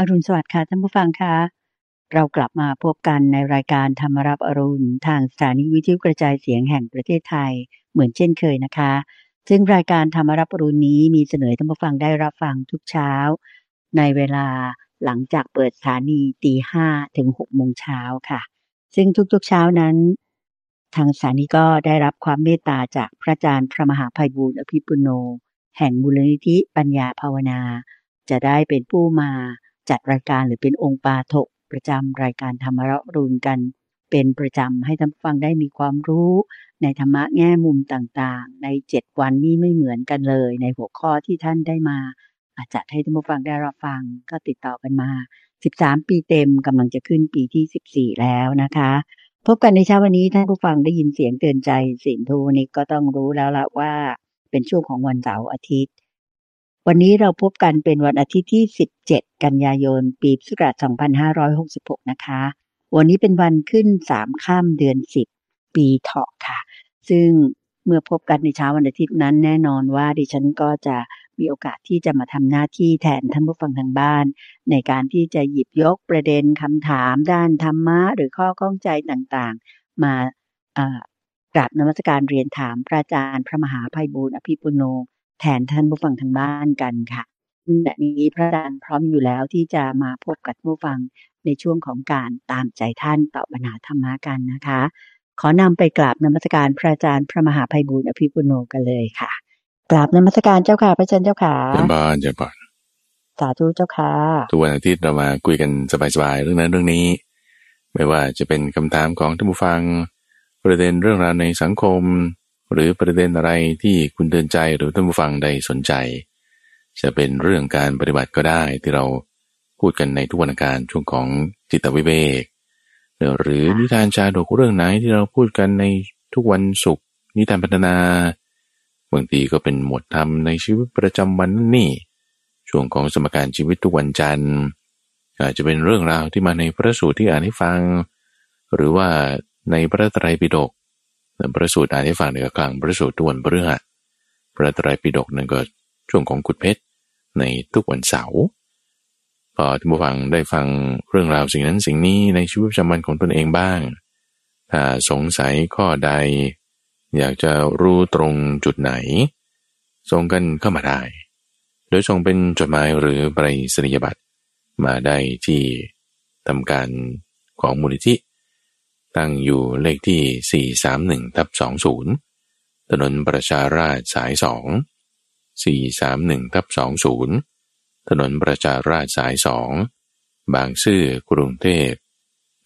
อรุณสวัสดิ์ค่ะท่านผู้ฟังคะเรากลับมาพบกันในรายการธรรมรับอรุณ ทางสถานีวิทยุกระจายเสียงแห่งประเทศไทยเหมือนเช่นเคยนะคะ ซึ่งรายการธรรมรับอรุณนี้มีเสนอท่านผู้ฟังได้รับฟังทุกเช้า ในเวลาหลังจากเปิดสถานีตีห้าถึงหกโมงเช้าค่ะ ซึ่งทุกๆเช้านั้น ทางสถานีก็ได้รับความเมตตาจากพระอาจารย์พระมหาภัยบูร์อภิปุโน แห่งมูลนิธิปัญญาภาวนา จะได้เป็นผู้มา จัดรายการหรือเป็นองค์ปาถกประจำรายการธรรมรรุนกัน เป็นประจำให้ท่านฟังได้มีความรู้ ในธรรมะแง่มุมต่างๆ ในเจ็ดวันนี้ไม่เหมือนกันเลย ในหัวข้อที่ท่านได้มา อาจจะให้ท่านผู้ฟังได้รับฟังก็ติดต่อกันมา 13 ปีเต็มกำลังจะขึ้นปีที่ 14 แล้วนะคะ พบกันในเช้าวันนี้ท่านผู้ฟังได้ยินเสียงเตือนใจสินทูนี้ก็ต้องรู้แล้วละว่า เป็นช่วงของวันเสาร์อาทิตย์ วันนี้เราพบกันเป็นวันอาทิตย์ที่ 17 กันยายน ปีพุทธศักราช2566 นะคะ วันนี้เป็นวันขึ้น 3 ข้ามเดือน 10 ปีเถาะค่ะ ซึ่งเมื่อพบกันในเช้าวันอาทิตย์นั้นแน่นอนว่าดิฉันก็จะมีโอกาสที่จะมาทำหน้าที่แทนท่านผู้ฟังทางบ้าน ในการที่จะหยิบยกประเด็นคำถามด้านธรรมะ หรือข้อข้องใจต่างๆ มากราบนมัสการเรียนถามพระอาจารย์พระมหาภัยบูร์อภิปุโน แทนท่านผู้ฟังทางบ้านกันค่ะขณะนี้พระอาจารย์พร้อมอยู่แล้วที่จะมาพบกับผู้ฟังในช่วงของการตามใจท่านตอบปัญหาธรรมะกันนะคะ ขอนำไปกราบนมัสการพระอาจารย์พระมหาภัยบุญอภิปุโนกันเลยค่ะ กราบนมัสการเจ้าค่ะพระอาจารย์เจ้าค่ะเป็นบ้านเจ้าก่อนสาธุเจ้าค่ะทุกวันอาทิตย์เรามาคุยกันสบายๆเรื่องนั้นเรื่องนี้ ไม่ว่าจะเป็นคำถามของท่านผู้ฟัง ประเด็นเรื่องราวในสังคม หรือประเด็นอะไรที่คุณเตือนใจหรือท่านผู้ฟังใดสนใจ จะเป็นเรื่องการปฏิบัติก็ได้ที่เราพูดกันในทุกวันการช่วงของจิตวิเวกหรือนิทานชาดกเรื่องไหนที่เราพูดกันในทุกวันศุกร์นิทานพัฒนาบางทีก็เป็นหมวดธรรมในชีวิตประจำวันนี่ช่วงของสมการชีวิตทุกวันจันทร์อาจจะเป็นเรื่องราวที่มาในพระสูตรที่อ่านให้ฟัง หรือว่าในพระไตรปิฎก พระสูตรอ่านให้ฟังในกลางพระสูตรทุกวันพฤหัสพระตรปิฎกนั่นก็ช่วงของกุดเพชรในทุกวันเสาร์พอท่านผู้ฟังได้ฟังเรื่องราวสิ่งนั้นสิ่งนี้ในชีวิตประจำวันของตนเองบ้าง ถ้าสงสัยข้อใด อยากจะรู้ตรงจุดไหน ส่งกันเข้ามาได้ โดยส่งเป็นจดหมายหรือใบสริยบัตรมาได้ที่ทำการของมูลนิธิ ตั้งอยู่เลขที่ 431ทับ20 ถนนประชาราชสาย 2 431ทับ20 ถนนประชาราชสาย 2 บางซื่อกรุงเทพ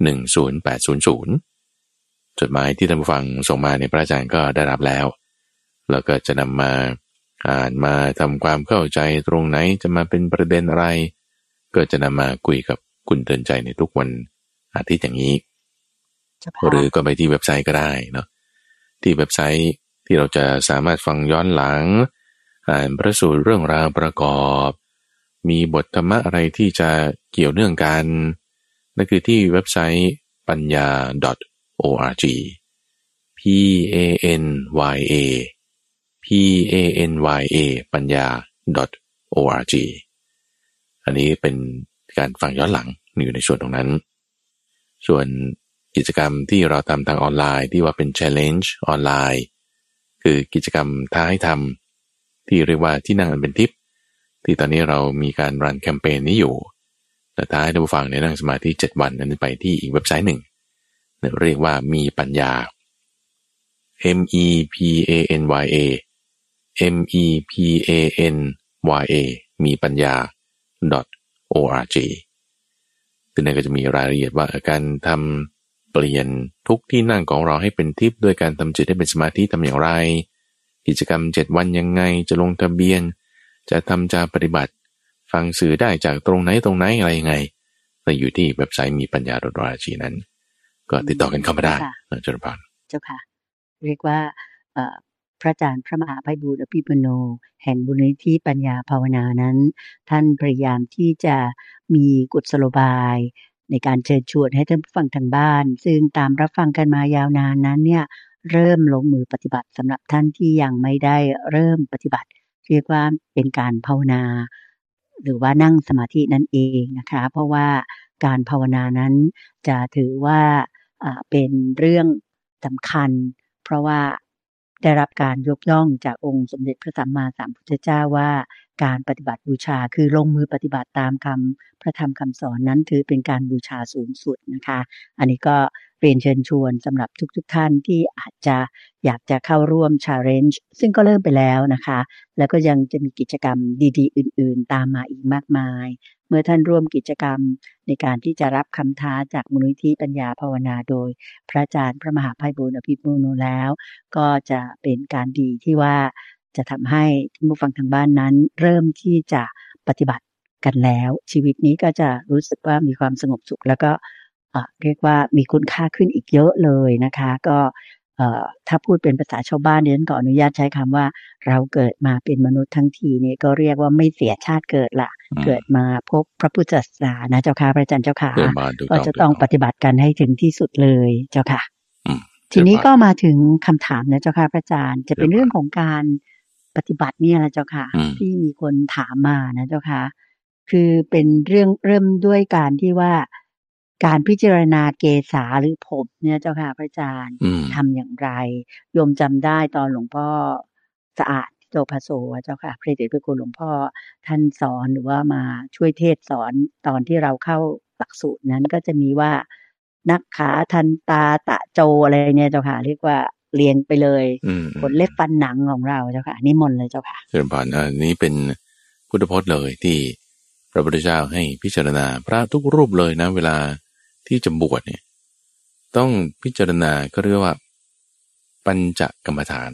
10800 จดหมายที่ท่านผู้ฟังส่งมาในพระอาจารย์ก็ได้รับแล้ว แล้วก็จะนำมาอ่านมาทำความเข้าใจตรงไหนจะมาเป็นประเด็นอะไร ก็จะนำมาคุยกับคุณเตือนใจในทุกวันอาทิตย์อย่างนี้ หรือก็ไปที่เว็บไซต์ก็ได้เนาะที่เว็บไซต์ที่เราจะสามารถฟังย้อนหลัง อ่านพระสูตรเรื่องราวประกอบ มีบทธรรมะอะไรที่จะเกี่ยวเนื่องกันนั่นคือที่เว็บไซต์ปัญญา .org p a n y a p a n y a ปัญญา .org อันนี้เป็นการฟังย้อนหลังอยู่ในส่วนตรงนั้น ส่วน กิจกรรมที่เราทำทางออนไลน์ที่ว่าเป็น challenge ออนไลน์ คือกิจกรรมท้าให้ทำที่เรียกว่าที่นั่งอันเป็นทิป ที่ตอนนี้เรามีการรันแคมเปญนี้อยู่ แต่ท้ายท่านผู้ฟังในนั่งสมาธิ7วันนั้นไปที่อีกเว็บไซต์หนึ่งเรียกว่ามีปัญญา M E P A N Y A M E P A N Y A มีปัญญา .org ซึ่งนั่นก็จะมีรายละเอียดว่าการทำ เปลี่ยนทุกที่นั่งของเราให้เป็นทิพย์ด้วยการทำจิตให้เป็นสมาธิทำอย่างไร กิจกรรมเจ็ดวันยังไงจะลงทะเบียน จะทำจะปฏิบัติ ฟังสื่อได้จากตรงไหนตรงไหนอะไรยังไงเราอยู่ที่เว็บไซต์มีปัญญาดราชีนั้น ก็ติดต่อกันเข้ามาได้นะเจ้าพานเจ้าค่ะ เรียกว่าพระอาจารย์พระมหาภัยบูรอภิปุโน แห่งบุญนิธิปัญญาภาวนานั้น ท่านพยายามที่จะมีกุศโลบาย ในการเชิญชวนให้ท่านผู้ฟังทางบ้าน ซึ่งตามรับฟังกันมายาวนานนั้นเนี่ยเริ่มลงมือปฏิบัติสำหรับท่านที่ยังไม่ได้เริ่มปฏิบัติ เรียกว่าเป็นการภาวนา หรือว่านั่งสมาธินั่นเองนะคะ เพราะว่าการภาวนานั้นจะถือว่าเป็นเรื่องสำคัญ เพราะว่าได้รับการยกย่องจากองค์สมเด็จพระสัมมาสัมพุทธเจ้าว่า การปฏิบัติบูชาคือลงมือปฏิบัติตามคำพระธรรมคำสอนนั้นถือเป็นการบูชาสูงสุดนะคะ อันนี้ก็เรียนเชิญชวนสำหรับทุกๆทท่านที่อาจจะอยากจะเข้าร่วม challenge ซึ่งก็เริ่มไปแล้วนะคะ แล้วก็ยังจะมีกิจกรรมดีๆ อื่นๆ ตามมาอีกมากมาย เมื่อท่านร่วมกิจกรรมในการที่จะรับคำท้าจากมูลนิธิปัญญาภาวนาโดย พระอาจารย์พระมหาภัยบุญอภิปุโนแล้ว ก็จะเป็นการดีที่ว่า จะทำให้ผู้ฟังทางบ้านนั้น เริ่มที่จะปฏิบัติกันแล้ว ชีวิตนี้ก็จะรู้สึกว่ามีความสงบสุข แล้วก็เรียกว่ามีคุณค่าขึ้นอีกเยอะเลยนะคะ ก็ถ้าพูดเป็นภาษาชาวบ้านเดนก็อนุญาตใช้คำว่า เราเกิดมาเป็นมนุษย์ทั้งทีนี่ก็เรียกว่าไม่เสียชาติเกิดละเกิดมาพบพระพุทธศาสนานะเจ้าค่ะพระอาจารย์เจ้าค่ะก็จะต้องปฏิบัติกันให้ถึงที่สุดเลยเจ้าค่ะทีนี้ก็มาถึงคำถามนะเจ้าค่ะพระอาจารย์ จะเป็นเรื่องของการ ปฏิบัติเนี่ยนะเจ้าค่ะ ที่มีคนถามมานะเจ้าค่ะ คือเป็นเรื่องเริ่มด้วยการที่ว่าการพิจารณาเกษาหรือผมเนี่ยเจ้าค่ะพระอาจารย์ทำอย่างไรโยมจำได้ตอนหลวงพ่อสะอาดโตภโสเจ้าค่ะพระเดชพระคุณหลวงพ่อท่านสอนหรือว่ามาช่วยเทศสอนตอนที่เราเข้าหลักสูตรนั้นก็จะมีว่านักขาทันตาตะโจอะไรเนี่ยเจ้าค่ะเรียกว่า เรียงไปเลยผลเล็บฟันหนังของเราเจ้าค่ะนี่มนเลยเจ้าค่ะเชิญผ่านอันนี้เป็นพุทธพจน์เลยที่พระพุทธเจ้าให้พิจารณา พระทุกรูปเลยนะ เวลาที่จะบวชเนี่ย ต้องพิจารณาก็เรียกว่า ปัญจกรรมฐาน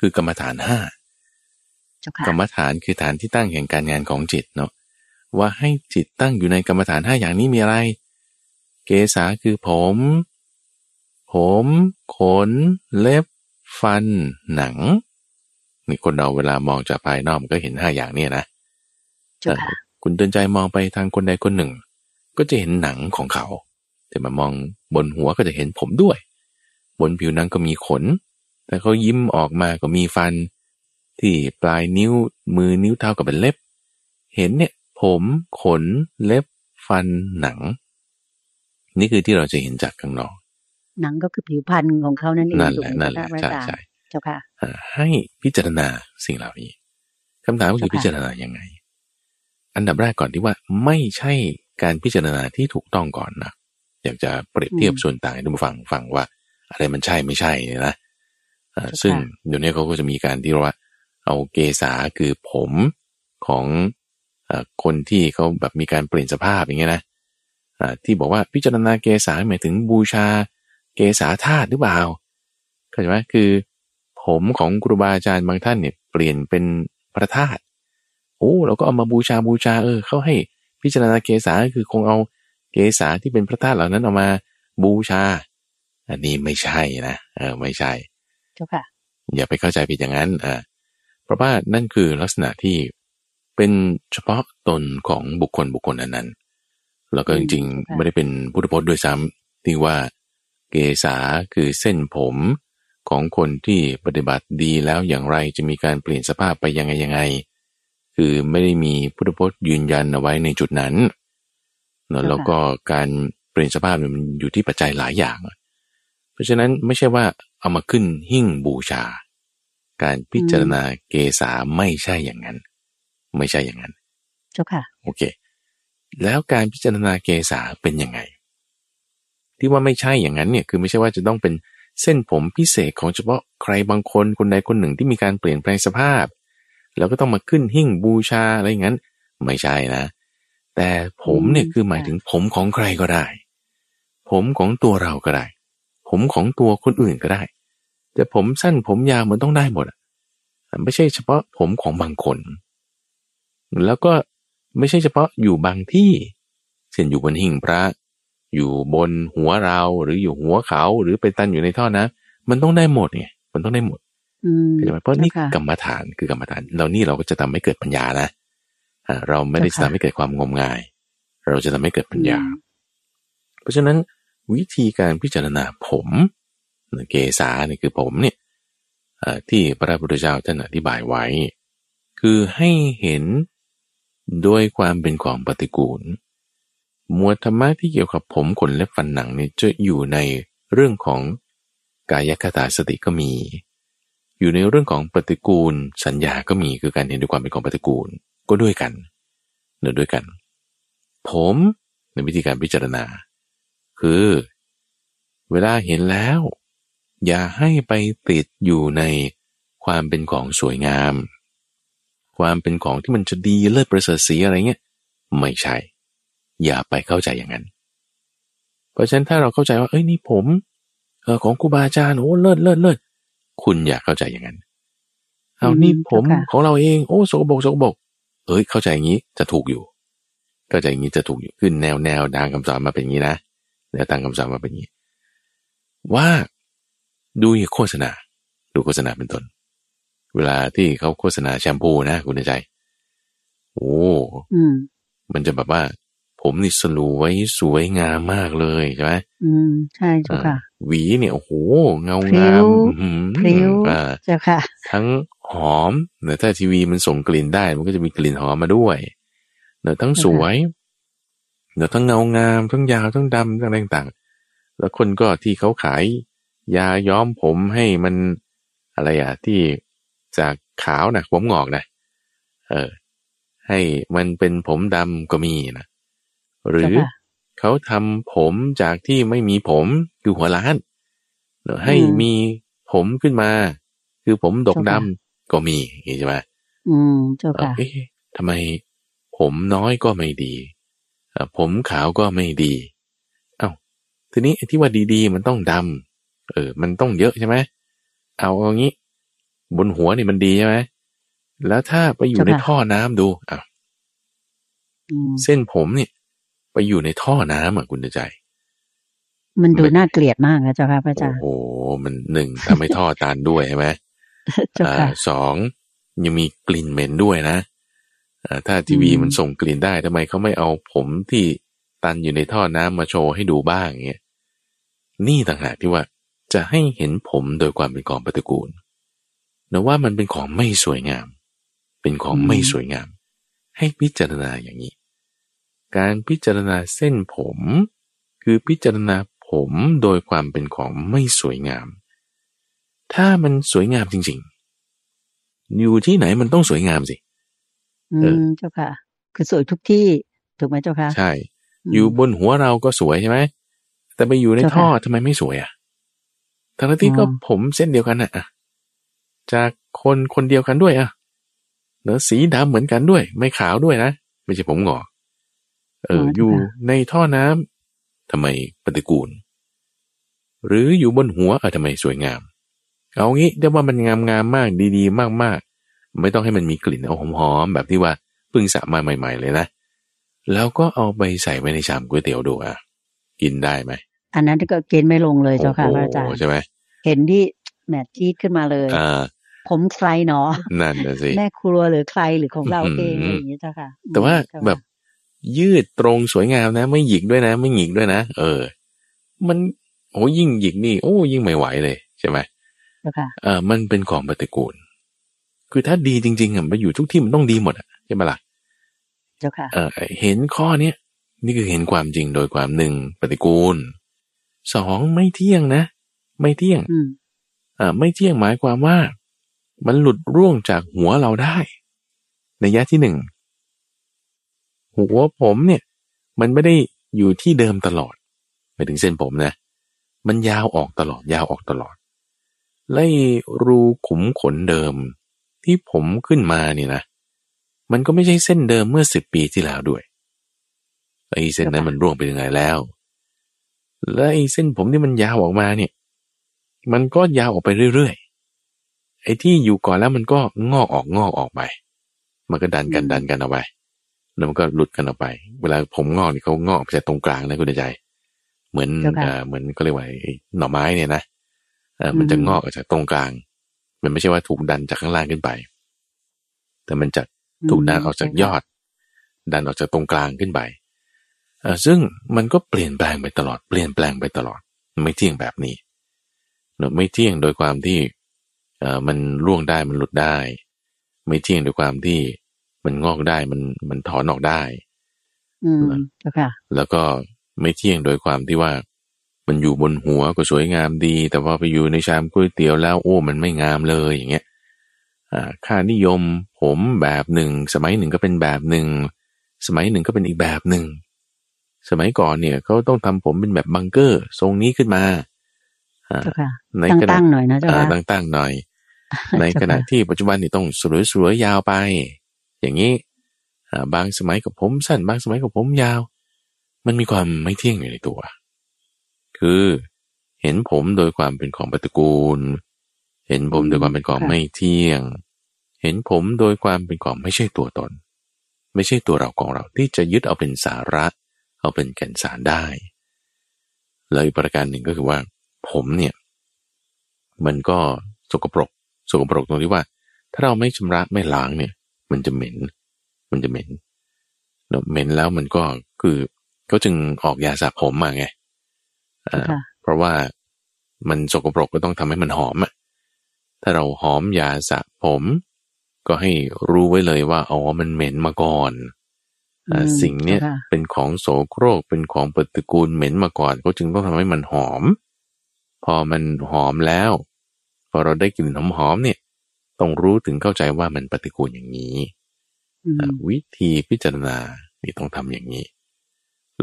คือกรรมฐานห้ากรรมฐานคือฐานที่ตั้งแห่งการงานของจิตเนาะว่าให้จิตตั้งอยู่ในกรรมฐานห้าอย่างนี้มีอะไร เกษาคือผม ผม ขน เล็บ ฟัน หนัง นี่คนเราเวลามองจากภายนอกมันก็เห็นห้าอย่างนี้นะคุณเตือนใจมองไปทางคนใดคนหนึ่ง ก็จะเห็นหนังของเขา แต่มามองบนหัวก็จะเห็นผมด้วย บนผิวหนังก็มีขน แต่เขายิ้มออกมาก็มีฟัน ที่ปลายนิ้วมือนิ้วเท้าก็เป็นเล็บ เห็นเนี่ย ผมขนเล็บ ฟันหนัง นี่คือที่เราจะเห็นจากข้างนอก หนังก็คือผิวพรรณของเขานั่นเองนั่นแหละนั่นแหละใช่ใช่เจ้าค่ะให้พิจารณาสิ่งเหล่านี้คำถามก็คือพิจารณายังไง อันดับแรกก่อนที่ว่าไม่ใช่การพิจารณาที่ถูกต้องก่อนนะอยากจะเปรียบเทียบส่วนต่างให้ทุกฟังฟังว่า อะไรมันใช่ไม่ใช่เนี่ยนะซึ่งเดี๋ยวนี้เขาก็จะมีการที่ว่า เอาเกษาคือผมของอคนที่เขาแบบมีการเปลี่ยนสภาพอย่างเงี้ยนะที่บอกว่าพิจารณาเกษาหมายถึงบูชา เกษาธาตุหรือเปล่าเข้าใจไหมคือ ผมของครูบาอาจารย์บางท่านเนี่ยเปลี่ยนเป็นพระธาตุโอ้เราก็เอามาบูชาบูชาเออเขาให้พิจารณาเกษาคือคงเอาเกษาที่เป็นพระธาตุเหล่านั้นเอามาบูชา อันนี้ไม่ใช่นะเออไม่ใช่เจ้าค่ะอย่าไปเข้าใจผิดอย่างนั้นอ่าเพราะว่านั่นคือลักษณะที่เป็นเฉพาะตนของบุคคลบุคคลนั้นแล้วก็จริงๆไม่ได้เป็นพุทธพจน์ด้วยซ้ำที่ว่า เกษาคือเส้นผมของคนที่ปฏิบัติดีแล้วอย่างไรจะมีการเปลี่ยนสภาพไปยังไงยังไง คือไม่ได้มีพุทธพจน์ยืนยันเอาไว้ในจุดนั้นเนาะแล้วก็การเปลี่ยนสภาพมันอยู่ที่ปัจจัยหลายอย่าง เพราะฉะนั้นไม่ใช่ว่าเอามาขึ้นหิ้งบูชา การพิจารณาเกษาไม่ใช่อย่างนั้น ไม่ใช่อย่างนั้น เจ้าค่ะ โอเค แล้วการพิจารณาเกษาเป็นยังไง ที่ว่าไม่ใช่อย่างนั้นเนี่ยคือไม่ใช่ว่าจะต้องเป็นเส้นผมพิเศษของเฉพาะใครบางคนคนใดคนหนึ่งที่มีการเปลี่ยนแปลงสภาพ แล้วก็ต้องมาขึ้นหิ้งบูชาอะไรอย่างนั้น ไม่ใช่นะ แต่ผมเนี่ยคือหมายถึงผมของใครก็ได้ ผมของตัวเราก็ได้ ผมของตัวคนอื่นก็ได้ แต่ผมสั้นผมยาวมันต้องได้หมดไม่ใช่เฉพาะผมของบางคน แล้วก็ไม่ใช่เฉพาะอยู่บางที่เช่นอยู่บนหิ่งพระ อยู่บนหัวเราหรืออยู่หัวเขาหรือไปตันอยู่ในท่อนะ มันต้องได้หมดไงมันต้องได้หมดเข้าใจไหมเพราะนี่กรรมฐานคือกรรมฐาน เรานี่เราก็จะทำให้เกิดปัญญานะเราไม่ได้ทำให้เกิดความงมงาย เราจะทำให้เกิดปัญญา เพราะฉะนั้นวิธีการพิจารณาผมเกษาเนี่ยคือผมเนี่ยที่พระพุทธเจ้าท่านอธิบายไว้ คือให้เห็นโดยความเป็นของปฏิกูล หมวดธรรมะที่เกี่ยวกับผมขนและฟันหนังเนี่ยจะอยู่ในเรื่องของกายคตาสติก็มี อยู่ในเรื่องของปฏิกูลสัญญาก็มีคือการเห็นด้วยความเป็นของปฏิกูลก็ด้วยกันเนื้อด้วยกัน ผมในวิธีการพิจารณา คือ เวลาเห็นแล้ว อย่าให้ไปติดอยู่ในความเป็นของสวยงาม ความเป็นของที่มันจะดีเลิศประเสริฐสีอะไรเงี้ยไม่ใช่ อย่าไปเข้าใจอย่างนั้น เพราะฉะนั้นถ้าเราเข้าใจว่าเอ้ยนี่ผมเออของครูบาอาจารย์โอ้เลิศเลิศเลิศคุณอย่าเข้าใจอย่างนั้นเอานี่ผมของเราเองโอ้สกบกสกบก เอ้ยเข้าใจอย่างนี้จะถูกอยู่ เข้าใจอย่างนี้จะถูกอยู่ขึ้นแนวแนวทางคำสอนมาเป็นอย่างนี้นะแนวทางคำสอนมาเป็นอย่างนี้ ว่าดูโฆษณา ดูโฆษณาเป็นต้น เวลาที่เขาโฆษณาแชมพูนะคุณใจ โอ้มันจะแบบว่า ผมนี่สลวยสวยงามมากเลยใช่ไหมอืมใช่เจ้าค่ะ หวีเนี่ยโอ้โหเงางามพริ้วเจ้าค่ะ ทั้งหอมเนี่ยถ้าทีวีมันส่งกลิ่นได้ มันก็จะมีกลิ่นหอมมาด้วยเนี่ยทั้งสวยเนี่ยทั้งเงางาม ทั้งยาวทั้งดำทั้งอะไรต่างๆ แล้วคนก็ที่เขาขาย ยาย้อมผมให้มันอะไรอะที่จากขาวนะผมงอกนะเออ ให้มันเป็นผมดำก็มีนะ หรือเขาทำผมจากที่ไม่มีผมคือหัวล้านให้มีผมขึ้นมา คือผมดกดำก็มีใช่ไหมอืมเจ้าค่ะเอ๊ะทำไมผมน้อยก็ไม่ดีผมขาวก็ไม่ดี เอา้าทีนี้ที่ว่าดีๆ มันต้องดำเออ มันต้องเยอะใช่ไหมเอาเอางี้ บนหัวนี่มันดีใช่ไหมแล้วถ้าไปอยู่ในท่อน้ำดูอะเส้นผมเนี่ย ไปอยู่ในท่อน้ำอะคุณใจ มันดูน่าเกลียดมากนะเจ้าค่ะพระอาจารย์โอ้โหมันหนึ่งทำให้ท่อตันด้วยใช่ไหมอ่าสองยังมีกลิ่นเหม็นด้วยนะถ้าทีวีมันส่งกลิ่นได้ทำไมเขาไม่เอาผมที่ตันอยู่ในท่อน้ำมาโชว์ให้ดูบ้างเงี้ยนี่ต่างหากที่ว่าจะให้เห็นผมโดยความเป็นของปฏิกูลนะว่ามันเป็นของไม่สวยงาม เป็นของไม่สวยงาม ให้พิจารณาอย่างนี้ การพิจารณาเส้นผม คือพิจารณาผมโดยความเป็นของไม่สวยงาม ถ้ามันสวยงามจริง ๆ อยู่ที่ไหนมันต้องสวยงามสิ อืมเจ้าค่ะ คือสวยทุกที่ถูกไหมเจ้าค่ะ ใช่ อยู่บนหัวเราก็สวยใช่ไหม แต่ไปอยู่ในท่อทำไมไม่สวยอะทั้งที่ก็ผมเส้นเดียวกันอะ จากคนคนเดียวกันด้วยอะเนื้อสีดำเหมือนกันด้วย ไม่ขาวด้วยนะ ไม่ใช่ผมหงอก เอออยู่ในท่อน้ำทำไมปฏิกูล หรืออยู่บนหัวเออทำไมสวยงาม เอางี้เรียกว่ามันงามงามมากดีๆ มากไม่ต้องให้มันมีกลิ่นเอาหอมๆแบบที่ว่าเพิ่งสระมาใหม่ ๆ เลยนะ แล้วก็เอาไปใส่ไว้ในชามก๋วยเตี๋ยวดูอะกินได้ไหมอันนั้นก็กินไม่ลงเลยเจ้าค่ะอาจารย์ใช่ไหมเห็นที่แมทจี๊ดขึ้นมาเลยอ่าผมใครเนาะนั่นนะสิแม่ครัวหรือใครหรือของเราเองอย่างนี้เจ้าค่ะ แต่ว่าแบบ ยืดตรงสวยงามนะ ไม่หยิกด้วยนะ ไม่หยิกด้วยนะ เออ มันโอ้ยิ่งหยิกนี่ โอ้ยิ่งไม่ไหวเลยใช่ไหมเจ้าค่ะเออมันเป็นของปฏิกูล คือถ้าดีจริงๆอะไปอยู่ทุกที่มันต้องดีหมดอะใช่ไหมล่ะเจ้าค่ะเออเห็นข้อเนี้ยนี่คือเห็นความจริงโดยความหนึ่งปฏิกูลสองไม่เที่ยงนะ ไม่เที่ยงอ่าไม่เที่ยงหมายความว่า มันหลุดร่วงจากหัวเราได้ ในยะที่หนึ่ง หัวผมเนี่ย มันไม่ได้อยู่ที่เดิมตลอดไปถึงเส้นผมนะ มันยาวออกตลอดยาวออกตลอดไล่รูขุมขนเดิมที่ผมขึ้นมานี่นะ มันก็ไม่ใช่เส้นเดิมเมื่อสิบปีที่แล้วด้วยไอ้เส้นนั้นมันร่วงไปยังไงแล้ว และไอ้เส้นผมที่มันยาวออกมาเนี่ย มันก็ยาวออกไปเรื่อยๆ ไอ้ที่อยู่ก่อนแล้วมันก็งอกออกงอกออกไป มันก็ดันกันดันกันออกไป แล้วมันก็หลุดกันออกไป เวลาผมงอกนี่เขางอกจากตรงกลางนะคุณใจ เหมือนอ่าเหมือนก็เรียกว่าหน่อไม้เนี่ยนะอ่ามันจะงอกออกจากตรงกลาง มันไม่ใช่ว่าถูกดันจากข้างล่างขึ้นไป แต่มันจะถูกดันออกจากยอด ดันออกจากตรงกลางขึ้นไปซึ่งมันก็เปลี่ยนแปลงไปตลอด เปลี่ยนแปลงไปตลอด ไม่เที่ยงแบบนี้เนอะไม่เที่ยงโดยความที่มันล่วงได้มันหลุดได้ ไม่เที่ยงโดยความที่ มันงอกได้มันมันถอนออกได้ อืมเจ้าค่ะ แล้วก็ไม่เที่ยงโดยความที่ว่า มันอยู่บนหัวก็สวยงามดี แต่ว่าไปอยู่ในชามก๋วยเตี๋ยวแล้วโอ้ มันไม่งามเลยอย่างเงี้ยอ่าค่านิยมผมแบบหนึ่ง สมัยหนึ่งก็เป็นแบบหนึ่ง สมัยหนึ่งก็เป็นอีกแบบหนึ่ง สมัยก่อนเนี่ยเขาต้องทำผมเป็นแบบบังเกอร์ ทรงนี้ขึ้นมาอ่าเจ้าค่ะในขณะตั้งๆหน่อยนะเจ้าอ่าค่ะตั้งๆหน่อย ในเจ้าค่ะขณะที่ปัจจุบันนี่ต้องสวยๆยาวไป อย่างนี้อ่าบางสมัยกับผมสั้น บางสมัยกับผมยาว มันมีความไม่เที่ยงอยู่ในตัว คือเห็นผมโดยความเป็นของปฏิกูล เห็นผมโดยความเป็นของค่ะไม่เที่ยง เห็นผมโดยความเป็นของไม่ใช่ตัวตน ไม่ใช่ตัวเราของเราที่จะยึดเอาเป็นสาระ เอาเป็นแก่นสารได้แล้วอีกประการหนึ่งก็คือว่า ผมเนี่ย มันก็สกปรกสกปรกตรงที่ว่า ถ้าเราไม่ชำระไม่ล้างเนี่ย มันจะเหม็น มันจะเหม็นเนอะเหม็นแล้วมันก็คือก็จึงออกยาสระผมมาไงอ่าค่ะเพราะว่ามันสกปรกก็ต้องทำให้มันหอมอะถ้าเราหอมยาสระผม ก็ให้รู้ไว้เลยว่าอ๋อมันเหม็นมาก่อนอ่าอืมสิ่งเนี้ยค่ะเป็นของโสโครกเป็นของปฏิกูลเหม็นมาก่อนก็จึงต้องทำให้มันหอม พอมันหอมแล้ว พอเราได้กลิ่นหอมๆเนี่ย ต้องรู้ถึงเข้าใจว่ามันปฏิกูลอย่างนี้อืมอะวิธีพิจารณานี่ต้องทำอย่างนี้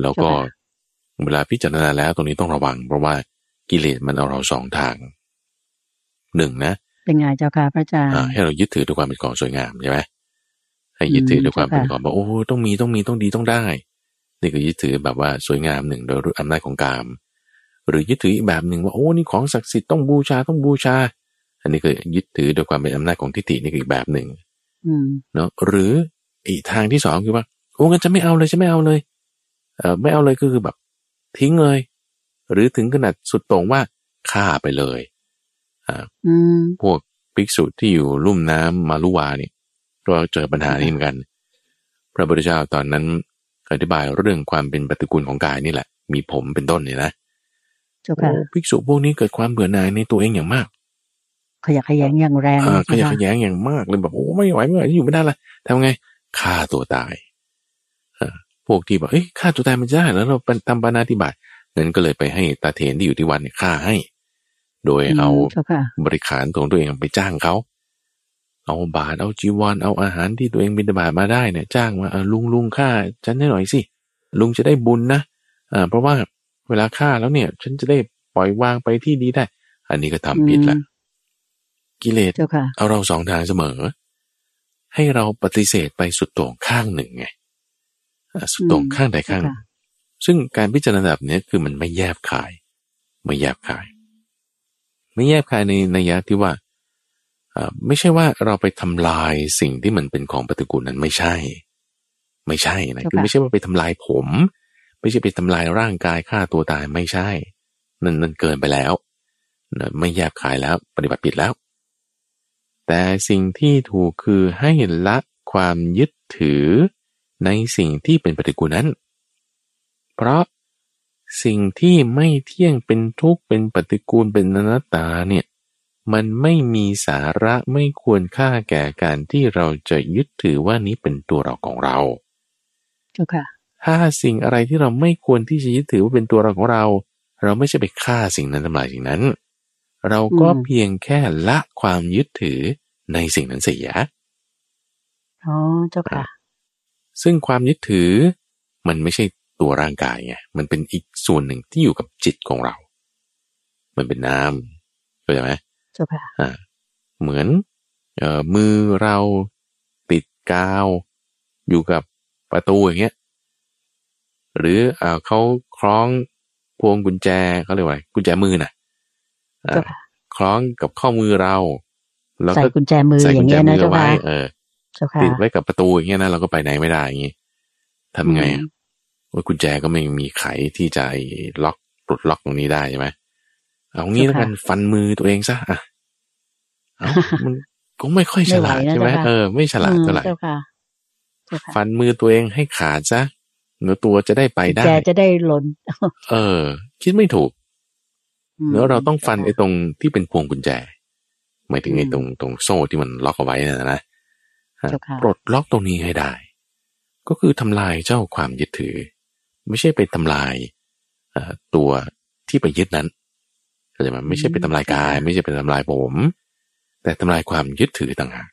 แล้วก็เจ้าค่ะเวลาพิจารณาแล้วตรงนี้ต้องระวัง เพราะว่ากิเลสมันเอาเราสองทางหนึ่งนะเป็นไงเจ้าค่ะพระอาจารย์อ่าให้เรายึดถือด้วยความเป็นของสวยงามใช่ไหมให้ยึดถือด้วยความเป็นเจ้าค่ะของแบบโอ้ต้องมีต้องมีต้องดีต้องได้ นี่ก็ยึดถือแบบว่าสวยงามหนึ่งโดยอำนาจของกาม หรือยึดถืออีกแบบหนึ่งว่าโอ้นี่ของศักดิ์สิทธิ์ต้องบูชาต้องบูชา อันนี้ก็ยึดถือโดยความเป็นอำนาจของทิฏฐินี่คืออีกแบบหนึ่งอืมเนาะหรืออีกทางที่สองคือว่าโอ้งั้นจะไม่เอาเลยจะไม่เอาเลยเออไม่เอาเลยก็คือแบบทิ้งเลย หรือถึงขนาดสุดโต่งว่าฆ่าไปเลยอืมพวกภิกษุที่อยู่ลุ่มน้ำมาลุวาเนี่ยก็เจอปัญหานี้เหมือนกัน พระพุทธเจ้าตอนนั้นอธิบายเรื่องความเป็นปฏิกูลของกายนี่แหละ มีผมเป็นต้นเนี่ยนะเจ้าโอ้ค่ะภิกษุพวกนี้เกิดความเบื่อหน่ายในตัวเองอย่างมาก ขยักขยงอย่างแรงอ่าเลยขยะเจ้าแขค่ะยงอย่างมากเลยแบบโอ้ไม่ไหวไม่ไหวอยู่ไม่ได้ละทำไงฆ่าตัวตายอ่าพวกที่บอกเอ้ยฆ่าตัวตายมันจะได้แล้วเราทำปานาธิบาตนั้นก็เลยไปให้ตาเถนที่อยู่ที่วันเนี่ยฆ่าให้ โดยเอามเจ้าค่ะบริขารของตัวเองไปจ้างเขาเอาบาทเอาจีวรเอาอาหารที่ตัวเองบิณฑบาตมาได้เนี่ย จ้างมาเออลุงลุงฆ่าฉันให้หน่อยสิลุงจะได้บุญนะอ่าเพราะว่าเวลาฆ่าแล้วเนี่ย ฉันจะได้ปล่อยวางไปที่ดีได้ อันนี้ก็ทำผิดละอืม กิเลสเจ้าค่ะเอาเราสองทางเสมอ ให้เราปฏิเสธไปสุดโต่งข้างหนึ่งไงอะสุดโต่งอืมข้างใดข้างหนึ่งค่ะซึ่งการพิจารณาแบบนี้คือมันไม่แยบคาย ไม่แยบคาย ไม่แยบคายในในยะที่ว่าอ่าไม่ใช่ว่าเราไปทำลายสิ่งที่มันเป็นของปฏิกูลนั้นไม่ใช่ ไม่ใช่นะคือไม่ใช่ว่าไปทำลายผม ไม่ใช่ไปทำลายร่างกายฆ่าตัวตายไม่ใช่ นั่นนั่นเกินไปแล้วนะไม่แยบคายแล้วปฏิบัติผิดแล้ว แต่สิ่งที่ถูกคือให้ละความยึดถือในสิ่งที่เป็นปฏิกูลนั้น เพราะสิ่งที่ไม่เที่ยงเป็นทุกข์เป็นปฏิกูลเป็นอนัตตาเนี่ยมันไม่มีสาระไม่ควรค่าแก่การที่เราจะยึดถือว่านี้เป็นตัวเราของเราเจ้าค่ะถ้าสิ่งอะไรที่เราไม่ควรที่จะยึดถือว่าเป็นตัวเราของเรา เราไม่ใช่ไปฆ่าสิ่งนั้นทำลายสิ่งนั้น เราก็อืมเพียงแค่ละความยึดถือ ในสิ่งนั้นเสียอ๋อเจ้าค่ะ ซึ่งความยึดถือมันไม่ใช่ตัวร่างกายไง มันเป็นอีกส่วนหนึ่งที่อยู่กับจิตของเรา มันเป็นน้ำเข้าใจไหมเจ้าค่ะอ่าเหมือนเอ่อมือเราติดกาว อยู่กับประตูอย่างเงี้ย หรืออ่าเขาคล้องพวงกุญแจเขาเรียกว่าอะไรกุญแจมือน่ะอ่าเจ้าค่ะคล้องกับข้อมือเรา แล้วใส่ก็กุญแจมือใส่อกุย่าญงแจเงี้ยมืนะอเจ้าไว้ค่ะเออเจ้าค่ะติดไว้กับประตูอย่างเงี้ยนะเราก็ไปไหนไม่ได้อย่างงี้ทำไงอือะมว่ากุญแจก็ไม่มีไขที่จะไอ้ล็อกปลดล็อกตรงนี้ได้ใช่ไหมเอางี้แล้วกันฟันมือตัวเองซะอะเอามันก็ไม่ค่อยฉลาดไม่ไหวนะใช่ไหมเจ้าค่ะเออไม่ฉลาดเท่าไหร่อืมเจ้าค่ะเจ้าค่ะฟันมือตัวเองให้ขาดซะเนื้อตัวจะได้ไปได้แกจะได้หล่นเออ คิดไม่ถูกอืมแล้วเราต้องฟันไอ้ตรงที่เป็นพวงกุญแจ หมายถึงไอ้อืมตรงตรงโซ่ที่มันล็อกเอาไว้น่ะนะเจ้าค่ะปลดล็อกตรงนี้ให้ได้ ก็คือทำลายเจ้าความยึดถือ ไม่ใช่ไปทำลายเอ่อตัวที่ไปยึดนั้นเข้าใจไหมไม่ใช่ไปทำลายกาย ไม่ใช่ไปทำลายผม แต่ทำลายความยึดถือต่างหาก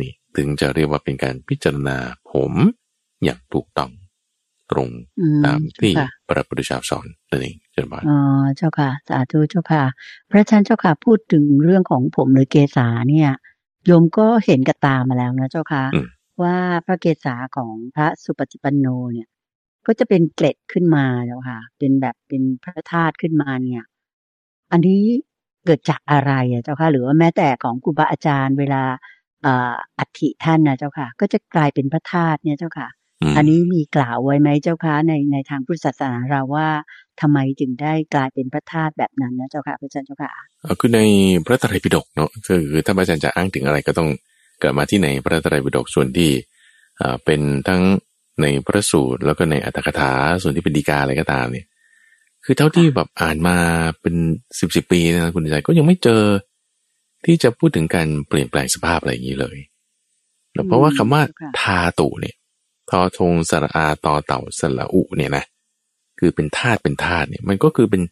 นี่ถึงจะเรียกว่าเป็นการพิจารณาผมอย่างถูกต้อง ตรงอืมตามที่เจ้าค่ะพระพุทธเจ้าสอนนั่นเองเช่นว่าอ๋อเจ้าค่ะ สาธุเจ้าค่ะ พระอาจารย์เจ้าค่ะพูดถึงเรื่องของผมหรือเกษาเนี่ยโยมก็เห็นกับตามาแล้วนะเจ้าค่ะอืมว่าพระเกศาของพระสุปฏิปันโนเนี่ย ก็จะเป็นเกล็ดขึ้นมาเจ้าค่ะ เป็นแบบเป็นพระธาตุขึ้นมาเนี่ย อันนี้เกิดจากอะไรอะเจ้าค่ะ หรือว่าแม้แต่ของครูบาอาจารย์เวลาเอ่ออัฐิท่านนะเจ้าค่ะ ก็จะกลายเป็นพระธาตุเนี่ยเจ้าค่ะม อันนี้มีกล่าวไว้ไหมเจ้าคะในในทางพุทธศาสนาเราว่าทำไมจึงได้กลายเป็นพระธาตุแบบนั้นนะเจ้าค่ะพระอาจารย์เจ้าค่ะเอ่อคือในพระไตรปิฎกเนาะคือถ้าพระอาจารย์จะอ้างถึงอะไรก็ต้องกลับมาที่ในพระไตรปิฎกส่วนที่เอ่อเป็นทั้งในพระสูตรแล้วก็ในอัตถกถาส่วนที่เป็นดีกาอะไรก็ตามเนี่ย คือเท่าที่แบบอ่านมาเป็นสิบสิบปีนะคุณใจก็ยังไม่เจอที่จะพูดถึงการเปลี่ยนแปลงสภาพอะไรอย่างนี้เลยแล้วเพราะว่าคำว่าค่ะทาตุเนี่ย ทอทงสระอาตอเต่าสระอุเนี่ยนะคือเป็นธาตุเป็นธาตุเนี่ยมันก็คือเป็น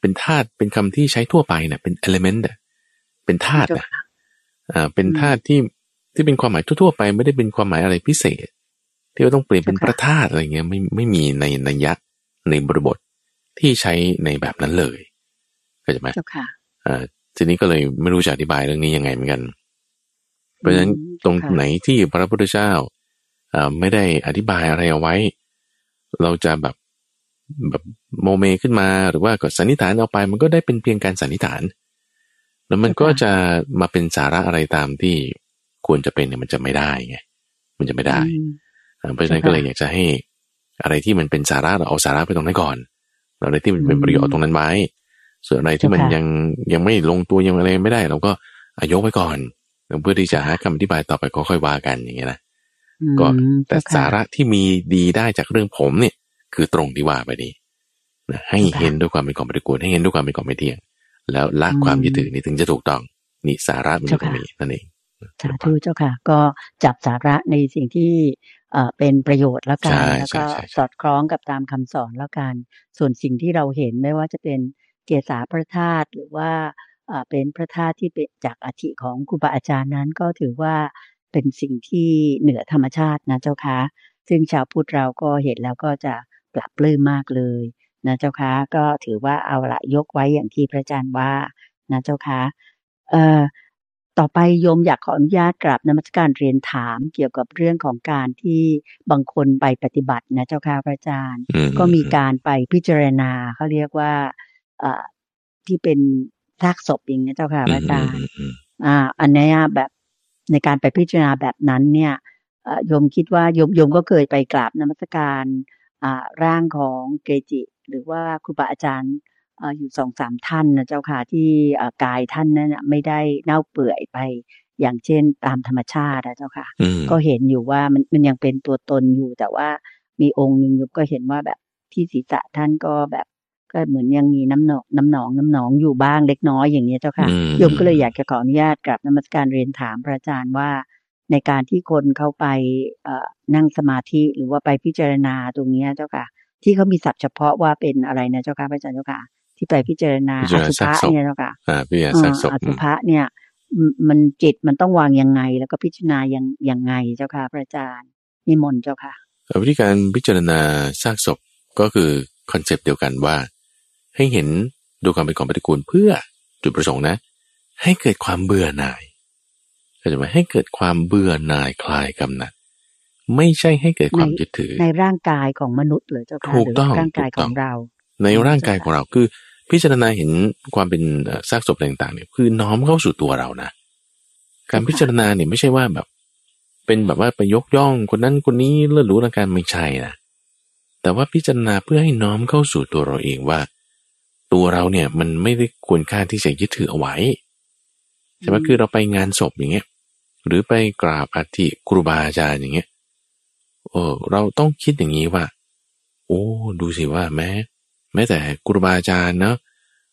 เป็นธาตุเป็นคำที่ใช้ทั่วไปเนี่ยเป็น element อะเป็นธาตุเจ้านะค่ะอ่าเป็นอืมธาตุที่ที่เป็นความหมายทั่วๆไป ไม่ได้เป็นความหมายอะไรพิเศษ ที่ว่าต้องเปลี่ยนเป็นเจ้าพค่ะระธาตุอะไรเงี้ยไม่ไม่มีในนัยยะในบริบทที่ใช้ในแบบนั้นเลยเข้าใจไหมเจ้าค่ะอ่าทีนี้ก็เลยไม่รู้จะอธิบายเรื่องนี้ยังไงเหมือนกัน เพราะฉะนั้นอืมตรงค่ะไหนที่พระพุทธเจ้าอ่า ไม่ได้อธิบายอะไรเอาไว้ เราจะแบบแบบโมเมขึ้นมาหรือว่าก็สันนิษฐานเอาไป มันก็ได้เป็นเพียงการสันนิษฐาน แล้วมันก็จะมาเป็นสาระอะไรตามที่ควรจะเป็นเนี่ยมันจะไม่ได้ไงมันจะไม่ได้อืมอ่าเพราะฉะนั้นเจ้าค่ะก็เลยอยากจะให้อะไรที่มันเป็นสาระเราเอาสาระไปตรงนั้นก่อนเราอะไรที่มันเป็นประโยชน์ตรงนั้นไว้ ส่วนอะไรที่มันเจ้าค่ะยังยังไม่ลงตัวยังอะไรไม่ได้ เราก็อายกไว้ก่อนเพื่อที่จะหาคำอธิบายต่อไปก็ค่อยว่ากันอย่างเงี้ยนะอืม ก็แต่เจ้ค่ะสาระที่มีดีได้จากเรื่องผมเนี่ย คือตรงที่ว่าไปนี้นะให้เจ้าค่ะเห็นด้วยความเป็นของปฏิกูลให้เห็นด้วยความเป็นของไม่เที่ยง แล้วละอืมความยึดถือนี่ถึงจะถูกต้องนี่สาระมันอยู่ตรงนี้นั่นเองสาธุเจ้าค่ะ ก็จับสาระในสิ่งที่เอ่อเป็นประโยชน์แล้วกันใช่แล้วใช่ก็ใช่สอดคล้องกับตามคำสอนแล้วกัน ส่วนสิ่งที่เราเห็นไม่ว่าจะเป็นเกศาพระธาตุหรือว่าเอ่อเป็นพระธาตุที่เป็นจากอธิของครูบาอาจารย์นั้นก็ถือว่า เป็นสิ่งที่เหนือธรรมชาตินะเจ้าค่ะซึ่งชาวพุทธเราก็เห็นแล้วก็จะปรับปลื้มมากเลยนะเจ้าค่ะก็ถือว่าเอาละยกไว้อย่างที่พระอาจารย์ว่านะเจ้าค่ะเอ่อต่อไปโยมอยากขออนุญาตกราบนมัสการเรียนถามเกี่ยวกับเรื่องของการที่บางคนไปปฏิบัตินะเจ้าค่ะพระอาจารย์อืก็มีการไปพิจารณาเขาเรียกว่าเอ่อที่เป็นซากศพอย่างนี้ยเจ้าค่ะพระอาจารย์อืมอ่า อันเนี้ยแบบ ในการไปพิจารณาแบบนั้นเนี่ยเอ่อโยมคิดว่าโยมโยมก็เคยไปกราบนมัสการอ่าร่างของเกจิ หรือว่าครูบาอาจารย์เอ่ออยู่สองสามท่านนะเจ้าค่ะที่เอ่อกายท่านนั้นน่ะไม่ได้เน่าเปื่อยไป อย่างเช่นตามธรรมชาตินะเจ้าค่ะอืมก็เห็นอยู่ว่ามันมันยังเป็นตัวตนอยู่ แต่ว่ามีองค์หนึ่งโยมก็เห็นว่าแบบที่ศีรษะท่านก็แบบ ก็เหมือนยังมีน้ำหนองน้ำหนองน้ำหนองอยู่บ้างเล็กน้อยอย่างนี้ยเจ้าค่ะอืมโยมก็เลยอยากจะขออนุญาตกราบนมัสการเรียนถามพระอาจารย์ว่า ในการที่คนเข้าไปเอ่อนั่งสมาธิหรือว่าไปพิจารณาตรงเนี้ยเจ้าค่ะ ที่เขามีศัพท์เฉพาะว่าเป็นอะไรนะเจ้าค่ะพระอาจารย์เจ้าค่ะ ที่ไปพิจารณาพิอจารณาสุซากภะศพเนี่ยเจ้าค่ะอ่าพี่อาเอ่ซากศพอสุภะเนี่ยมมันจิตมันต้องวางยังไง แล้วก็พิจารณายังยังไงเจ้าค่ะ พระอาจารย์นิมนต์เจ้าค่ะเอ่อวิธีการพิจารณาซากศพก็คือ concept เดียวกันว่า ให้เห็นดูความเป็นของปฏิกูลเพื่อจุดประสงค์นะ ให้เกิดความเบื่อหน่ายเข้าใจไหมให้เกิดความเบื่อหน่ายคลายกำหนัดไม่ใช่ให้เกิดความในยึดถือ ในร่างกายของมนุษย์เหรือเจ้าค่ะถูกหรือต้องร่างกายถูกขต้อองงเรา ในร่างกายของเราคือ พิจารณาเห็นความเป็นเอ่อซากศพอะไรต่างๆเนี่ยคือน้อมเข้าสู่ตัวเรานะการพิจารณาเนี่ยไม่ใช่ว่าแบบ เป็นแบบว่าไปยกย่องคนนั้นคนนี้เลื่อนรู้ละกันไม่ใช่นะแต่ว่าพิจารณาเพื่อให้น้อมเข้าสู่ตัวเราเองว่า ตัวเราเนี่ยมันไม่ได้ควรค่าที่จะยึดถือเอาไว้ใช่ไหมอืมคือเราไปงานศพอย่างเงี้ย หรือไปกราบอัฐิครูบาอาจารย์อย่างเงี้ยเออเราต้องคิดอย่างนี้ว่า โอ้ดูสิว่าแม้ แม้แต่ครูบาอาจารย์เนาะ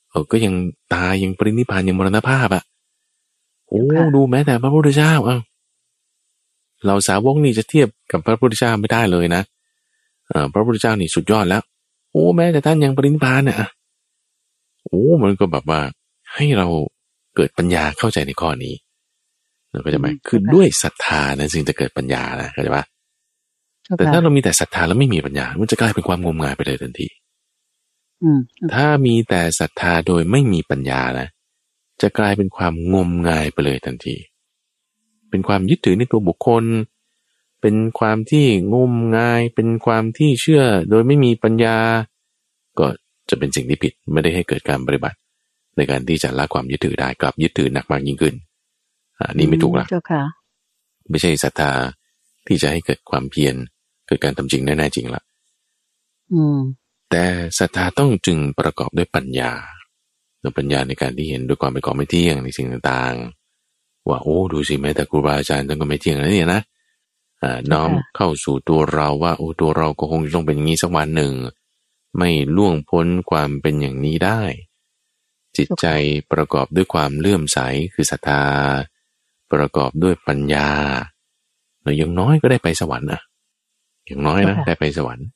เออก็ยังตายยังปรินิพพานยังมรณภาพอะโอ้ค่ะดูแม้แต่พระพุทธเจ้าเอ้าเราสาวกนี่จะเทียบกับพระพุทธเจ้าไม่ได้เลยนะเออพระพุทธเจ้านี่สุดยอดแล้ว โอ้แม้แต่ท่านยังปรินิพพานเนี่ย โอ้มันก็แบบว่าให้เราเกิดปัญญาเข้าใจในข้อนี้เราก็จะหมายคือด้วยศรัทธานะจึงจะเกิดปัญญานะเข้าใจปะแต่ถ้าเรามีแต่ศรัทธาแล้วไม่มีปัญญา มันจะกลายเป็นความงมงายไปเลยทันทีอืมถ้ามีแต่ศรัทธาโดยไม่มีปัญญานะจะกลายเป็นความงมงายไปเลยทันที เป็นความยึดถือในตัวบุคคล เป็นความที่งมงาย เป็นความที่เชื่อโดยไม่มีปัญญา ก็ จะเป็นสิ่งที่ผิดไม่ได้ให้เกิดการปฏิบัติ ในการที่จะละความยึดถือได้กลับยึดถือหนักมากยิ่งขึ้นอันนี้ไม่ถูกละเจ้าค่ะไม่ใช่ศรัทธาที่จะให้เกิดความเพียรเกิดการทำจริงแน่ๆจริงละอืม แต่ศรัทธาต้องจึงประกอบด้วยปัญญาโดยปัญญาในการที่เห็นด้วยความเป็นของไม่เที่ยงในสิ่งต่างๆ ว่าโอ้ดูสิแม้แต่ครูบาอาจารย์ท่านก็ไม่เที่ยงนะเนี่ยนะอ่าน้อมเข้าสู่ตัวเราว่าโอ้ตัวเราก็คงจะต้องเป็นอย่างนี้สักวันหนึ่ง ไม่ล่วงพ้นความเป็นอย่างนี้ได้ จิตใจประกอบด้วยความเลื่อมใสคือศรัทธา ประกอบด้วยปัญญาเราอย่างน้อยก็ได้ไปสวรรค์นะอย่างน้อยนะได้ไปสวรรค์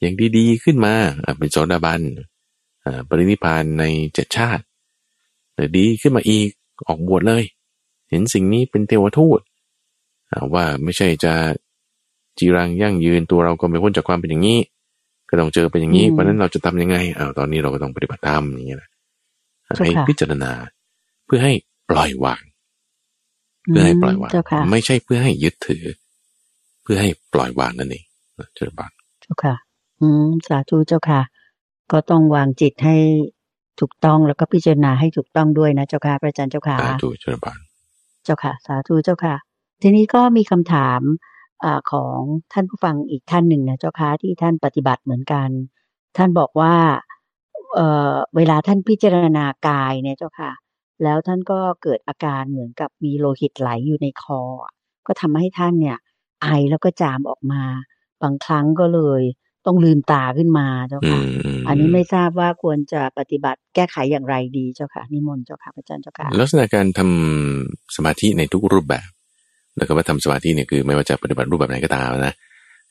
อย่างดีๆขึ้นมาอะเป็นโสดาบันอ่าปรินิพพานในเจ็ดชาติแต่ดีขึ้นมาอีกออกบวชเลย เห็นสิ่งนี้เป็นเทวทูตอ่าว่าไม่ใช่จะจีรังยั่งยืนตัวเราก็ไม่พ้นจากความเป็นอย่างนี้ ก็ต้องเจอเป็นอย่างนี้อืมเพราะฉะนั้นเราจะทำยังไงอ้าวตอนนี้เราก็ต้องปฏิบัติธรรมอย่างเงี้ยนะเจ้าให้ค่ะพิจารณาเพื่อให้ปล่อยวาง เพื่อให้ปล่อยวางเจ้าค่ะไม่ใช่เพื่อให้ยึดถือ เพื่อให้ปล่อยวางนั่นเองนะเจริญบานเจ้าค่ะ อืมสาธุเจ้าค่ะ ก็ต้องวางจิตให้ถูกต้องแล้วก็พิจารณาให้ถูกต้องด้วยนะเจ้าค่ะพระอาจารย์เจ้าค่ะสาธุเจริญบานเจ้าค่ะ สาธุเจ้าค่ะ ทีนี้ก็มีคำถาม อาของท่านผู้ฟังอีกท่านหนึ่งนะเจ้าค่ะที่ท่านปฏิบัติเหมือนกัน ท่านบอกว่าเอ่อเวลาท่านพิจารณากายเนี่ยเจ้าค่ะ แล้วท่านก็เกิดอาการเหมือนกับมีโลหิตไหลอยู่ในคอ ก็ทำให้ท่านเนี่ย ไอแล้วก็จามออกมา บางครั้งก็เลยต้องลืมตาขึ้นมาเจ้าอืค่ะมอืมอันนี้ไม่ทราบว่าควรจะปฏิบัติแก้ไขอย่างไรดีเจ้าค่ะนิมนต์เจ้าค่ะพระอาจารย์เจ้าค่ะ ลักษณะการทำสมาธิในทุกรูปแบบ แล้วก็ว่าทำสมาธิเนี่ยคือไม่ว่าจะปฏิบัติรูปแบบไหนก็ตามนะ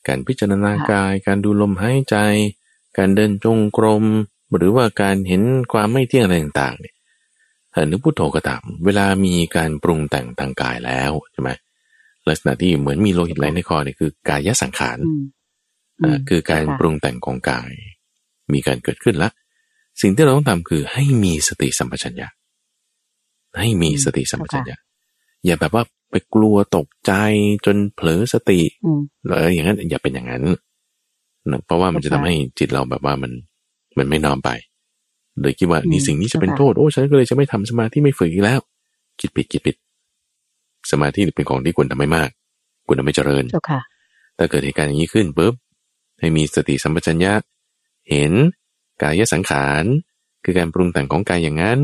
การพิจารณากาย การดูลมหายใจ การเดินจงกรม หรือว่าการเห็นความไม่เที่ยงอะไรต่างๆเนี่ยเออนึกพุทโธก็ตาม เวลามีการปรุงแต่งทางกายแล้วใช่ไหมลักษณะที่เหมือนมีโลหิตไหลในคอเนี่ยคือกายสังขารอืมอ่าคือการปรุงแต่งของกาย มีการเกิดขึ้นละ สิ่งที่เราต้องทำคือให้มีสติสัมปชัญญะให้มีสติสัมปชัญญะอย่าแบบว่า ไปกลัวตกใจจนเผลอสติอืมแล้วอย่างนั้นอย่าเป็นอย่างนั้นนะเพราะว่ามันจะทำให้จิตเราแบบว่ามันมันไม่น้อมไปเลยคิดว่าอืมนี่สิ่งนี้จะเป็นค่ะโทษโอ้ฉันก็เลยจะไม่ทำสมาธิไม่ฝึกอีกแล้วจิตผิดจิตผิด สมาธิเป็นของที่ควรทำไม่มากควรทำไม่เจริญเจ้าค่ะถ้าเกิดเหตุการณ์อย่างนี้ขึ้นปุ๊บให้มีสติสัมปชัญญะ เห็นกายสังขาร คือการปรุงแต่งของกายอย่างนั้น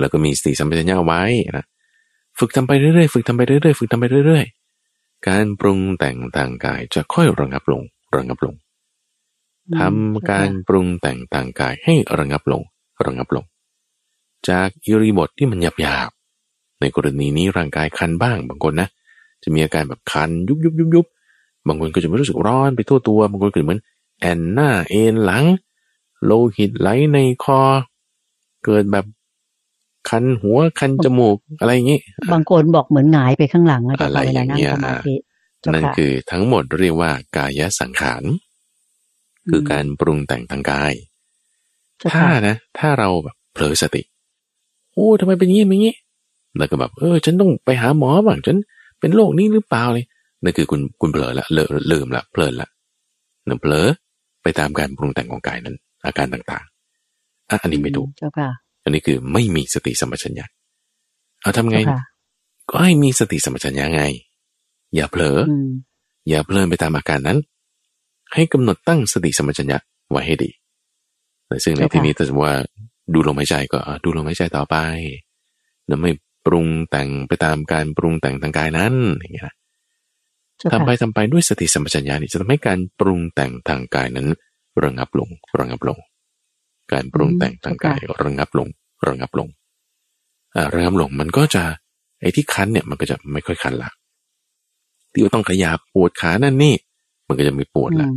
แล้วก็มีสติสัมปชัญญะเอาไว้นะ ฝึกทำไปเรื่อยๆ ฝึกทำไปเรื่อยๆ ฝึกทำไปเรื่อยๆ การปรุงแต่งทางกายจะค่อยระงับลง ระงับลงทำการปรุงแต่งทางกายให้ระงับลง ระงับลง จากอิริบทที่มันหยาบๆ ในกรณีนี้ร่างกายคันบ้าง บางคนนะ จะมีอาการแบบคันยุบยุบยุบยุบบางคนก็จะไม่รู้สึกร้อนไปทั่วตัว บางคนก็เหมือนแอนหน้าเอ็นหลัง โลหิตไหลในคอ เกิดแบบ คันหัวคันจมูกอะไรอย่างนี้ บางคนบอกเหมือนหงายไปข้างหลังอะเจ้าอะไรค่ะเวอลาย่างนั่งเงี้ยสมาธิเจ้านั่นค่ะคือทั้งหมดเรียกว่ากายสังขาร คือการปรุงแต่งทางกายเจ้าถ้าค่ะนะ ถ้าเราแบบเผลอสติ โอ้ทำไมเป็นอย่างนี้เป็นอย่างนี้แล้วก็แบบเออ ฉันต้องไปหาหมอบ้างฉันเป็นโรคนี้หรือเปล่าเลยนั่นคือคุณคุณเผลอละเลอะลืมละเพลินละนั่นเผลอไปตามการปรุงแต่งของกายนั้น อาการต่างๆอะอันนี้ไม่ถูกเจ้าค่ะ อันนี้คือไม่มีสติสัมปชัญญะเอาทำไงเจ้าค่ะก็ให้มีสติสัมปชัญญะไง อย่าเผลอออืมอย่าเพลินไปตามอาการนั้น ให้กำหนดตั้งสติสัมปชัญญะไว้ให้ดีซึ่งในเจ้าค่ะที่นี้ถ้าสมมติว่าดูลมหายใจก็อะดูลมหายใจต่อไปแล้วไม่ปรุงแต่งไปตามการปรุงแต่งทางกายนั้นอย่างเงี้ยนะเจ้าทำไปค่ะทำไปด้วยสติสัมปชัญญะนี่จะทำให้การปรุงแต่งทางกายนั้นระงับลงระงับลง การปรุงแต่งทางกายระงับลงระงับลงอ่าระงับลงมันก็จะไอ้ที่คันเนี่ยมันก็จะไม่ค่อยคันละที่ว่าต้องขยับปวดขานั่นนี่มันก็จะไม่ปวดละ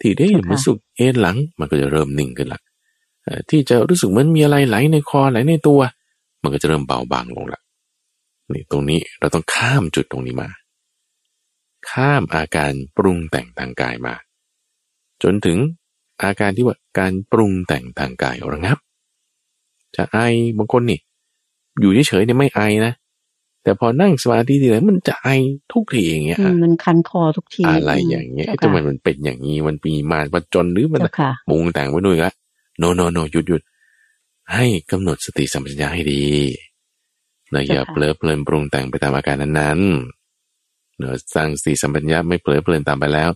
ที่ได้มันสุกเอ็นหลังมันก็จะเริ่มนิ่งขึ้นละที่จะรู้สึกเหมือนมีอะไรไหลในคอไหลในตัว มันก็จะเริ่มเบาบางลงละนี่ตรงนี้เราต้องข้ามจุดตรงนี้มา ข้ามอาการปรุงแต่งทางกายมา จนถึง อาการที่ว่าการปรุงแต่งทางกายระงับ จะไอบางคนนี่ อยู่เฉยๆเนี่ยไม่ไอนะ แต่พอนั่งสมาธิทีไรมันจะไอทุกทีอย่างเงี้ยมันคันคอทุกทีอะไรอย่างเงี้ยทำไมมันเป็นอย่างนี้มันปีมาประจนหรือมันมุงแต่งไว้ด้วยละโนโนโนหยุดหยุดให้กำหนดสติสัมปชัญญะให้ดีเนอะอย่าเผลอเพลินปรุงแต่งไปตามอาการนั้นๆเนอะสร้างสติสัมปชัญญะไม่เผลอเพลินตามไปแล้ว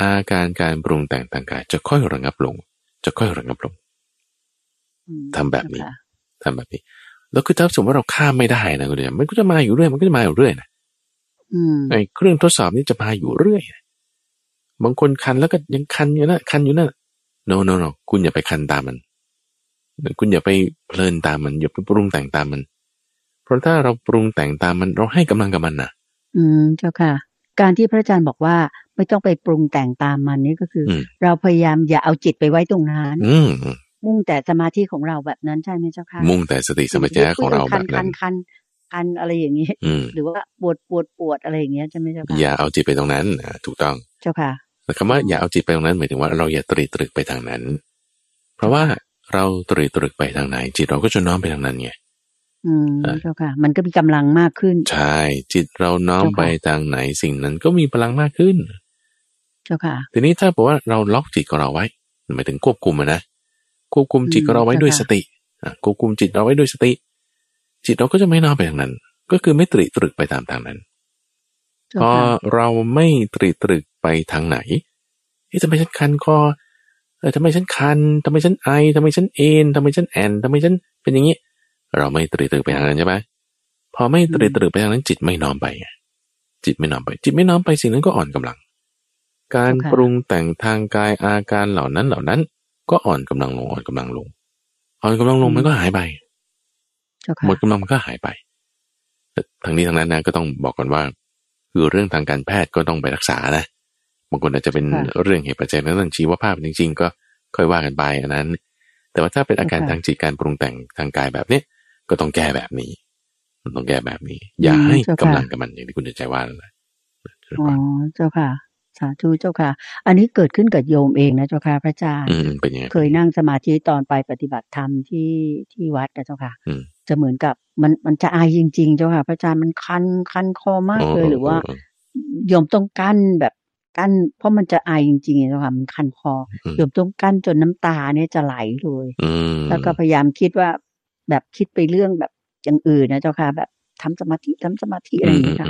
อาการการปรุงแต่งทางกาย จะค่อยระงับลง จะค่อยระงับลงทำแบบนี้ทำแบบนี้ แล้วคือถ้าสมมติว่าเราข้ามไม่ได้นะคุณเดียมันก็จะมาอยู่เรื่อย มันก็จะมาอยู่เรื่อยนะไอ้เครื่องทดสอบนี้จะมาอยู่เรื่อยบางคนคันแล้วก็ยังคันอยู่นะคันอยู่นั่นโนโนโนคุณอย่าไปคันตามมัน คุณอย่าไปเพลินตามมัน อย่าไปปรุงแต่งตามมัน เพราะถ้าเราปรุงแต่งตามมันเราให้กำลังกับมันนะอืมเจ้าค่ะ การที่พระอาจารย์บอกว่า ไม่ต้องไปปรุงแต่งตามมันนี่ก็คือ เราพยายามอย่าเอาจิตไปไว้ตรงนั้นอืมุ่งแต่สมาธิของเราแบบนั้นใช่ไหมเจ้าค่ะ มุ่งแต่สติสมัญญะของเราแบบนั้นคันคันคันอะไรอย่างนี้หรือว่าปวดปวดปวดอะไรอย่างเงี้ยใช่ไหมเจ้าค่ะอย่าเอาจิตไปตรงนั้นถูกต้องเจ้าค่ะแต่คำว่าอย่าเอาจิตไปตรงนั้นหมายถึงว่าเราอย่าตรีตรึกไปทางนั้น เพราะว่าเราตรีตรึกไปทางไหน จิตเราก็จะน้อมไปทางนั้นไงอืมเจ้าค่ะ มันก็มีกำลังมากขึ้น ใช่ จิตเราน้อมไปทางไหนสิ่งนั้นก็มีพลังมากขึ้น เจ้าค่ะทีนี้ถ้าบอกว่าเราล็อกจิตของเราไว้หมายถึงควบคุมนะควบคุมจิตเราไว้ด้วยสติควบคุมจิตเราไว้ด้วยสติ จิตเราก็จะไม่น้อมไปทางนั้น ก็คือไม่ตรีตรึกไปตามทางนั้นพอเราไม่ตรีตรึกไปทางไหนเอ๊ะทำไมฉันคันคอเออทำไมฉันคันทำไมฉันไอทำไมฉันเอ็นทำไมฉันแอนทำไมฉันเป็นอย่างนี้ เราไม่ตรีตรึกไปทางนั้นใช่ไหมพอไม่ตรีตรึกไปทางนั้นจิตไม่น้อมไปจิตไม่น้อมไป จิตไม่น้อมไปสิ่งนั้นก็อ่อนกำลัง การปรุงแต่งทางกายอาการเหล่านั้นเหล่านั้น ก็อ่อนกำลังลงอ่อนกำลังลง อ่อนกำลังลงมันก็หายไปหมดกำลังมันก็หายไปแต่ทางนี้ทางนั้นนะก็ต้องบอกก่อนว่า คือเรื่องทางการแพทย์ก็ต้องไปรักษานะบางคนอาจจะเป็นเรื่องเหตุปัจจัยนั้นชีวภาพจริง ๆ ก็ค่อยว่ากันไปอันนั้น แต่ว่าถ้าเป็นอาการทางจิตการปรุงแต่งทางกายแบบเนี้ยก็ต้องแก้แบบนี้มันต้องแก้แบบนี้ อย่าให้กำลังกับมันอย่างที่คุณใจว่านั่นแหละอ๋อเจ้าค่ะ สาธุเจ้าค่ะ อันนี้เกิดขึ้นกับโยมเองนะเจ้าค่ะพระอาจารย์เคยนั่งสมาธิตอนไปปฏิบัติธรรมที่ที่วัดนะเจ้าค่ะจะเหมือนกับมันมันจะอายจริง ๆ เจ้าค่ะ พระอาจารย์มันคันคันคอมากเลยหรือว่าโยมต้องกั้นแบบกั้นเพราะมันจะอายจริงๆเจ้าค่ะมันคันคอโยมต้องกั้นจนน้ำตาเนี่ยจะไหลเลยแล้วก็พยายามคิดว่าแบบคิดไปเรื่องแบบอย่างอื่นนะเจ้าค่ะแบบ ทำสมาธิทำสมาธิอะไรอย่างนี้ค่ะ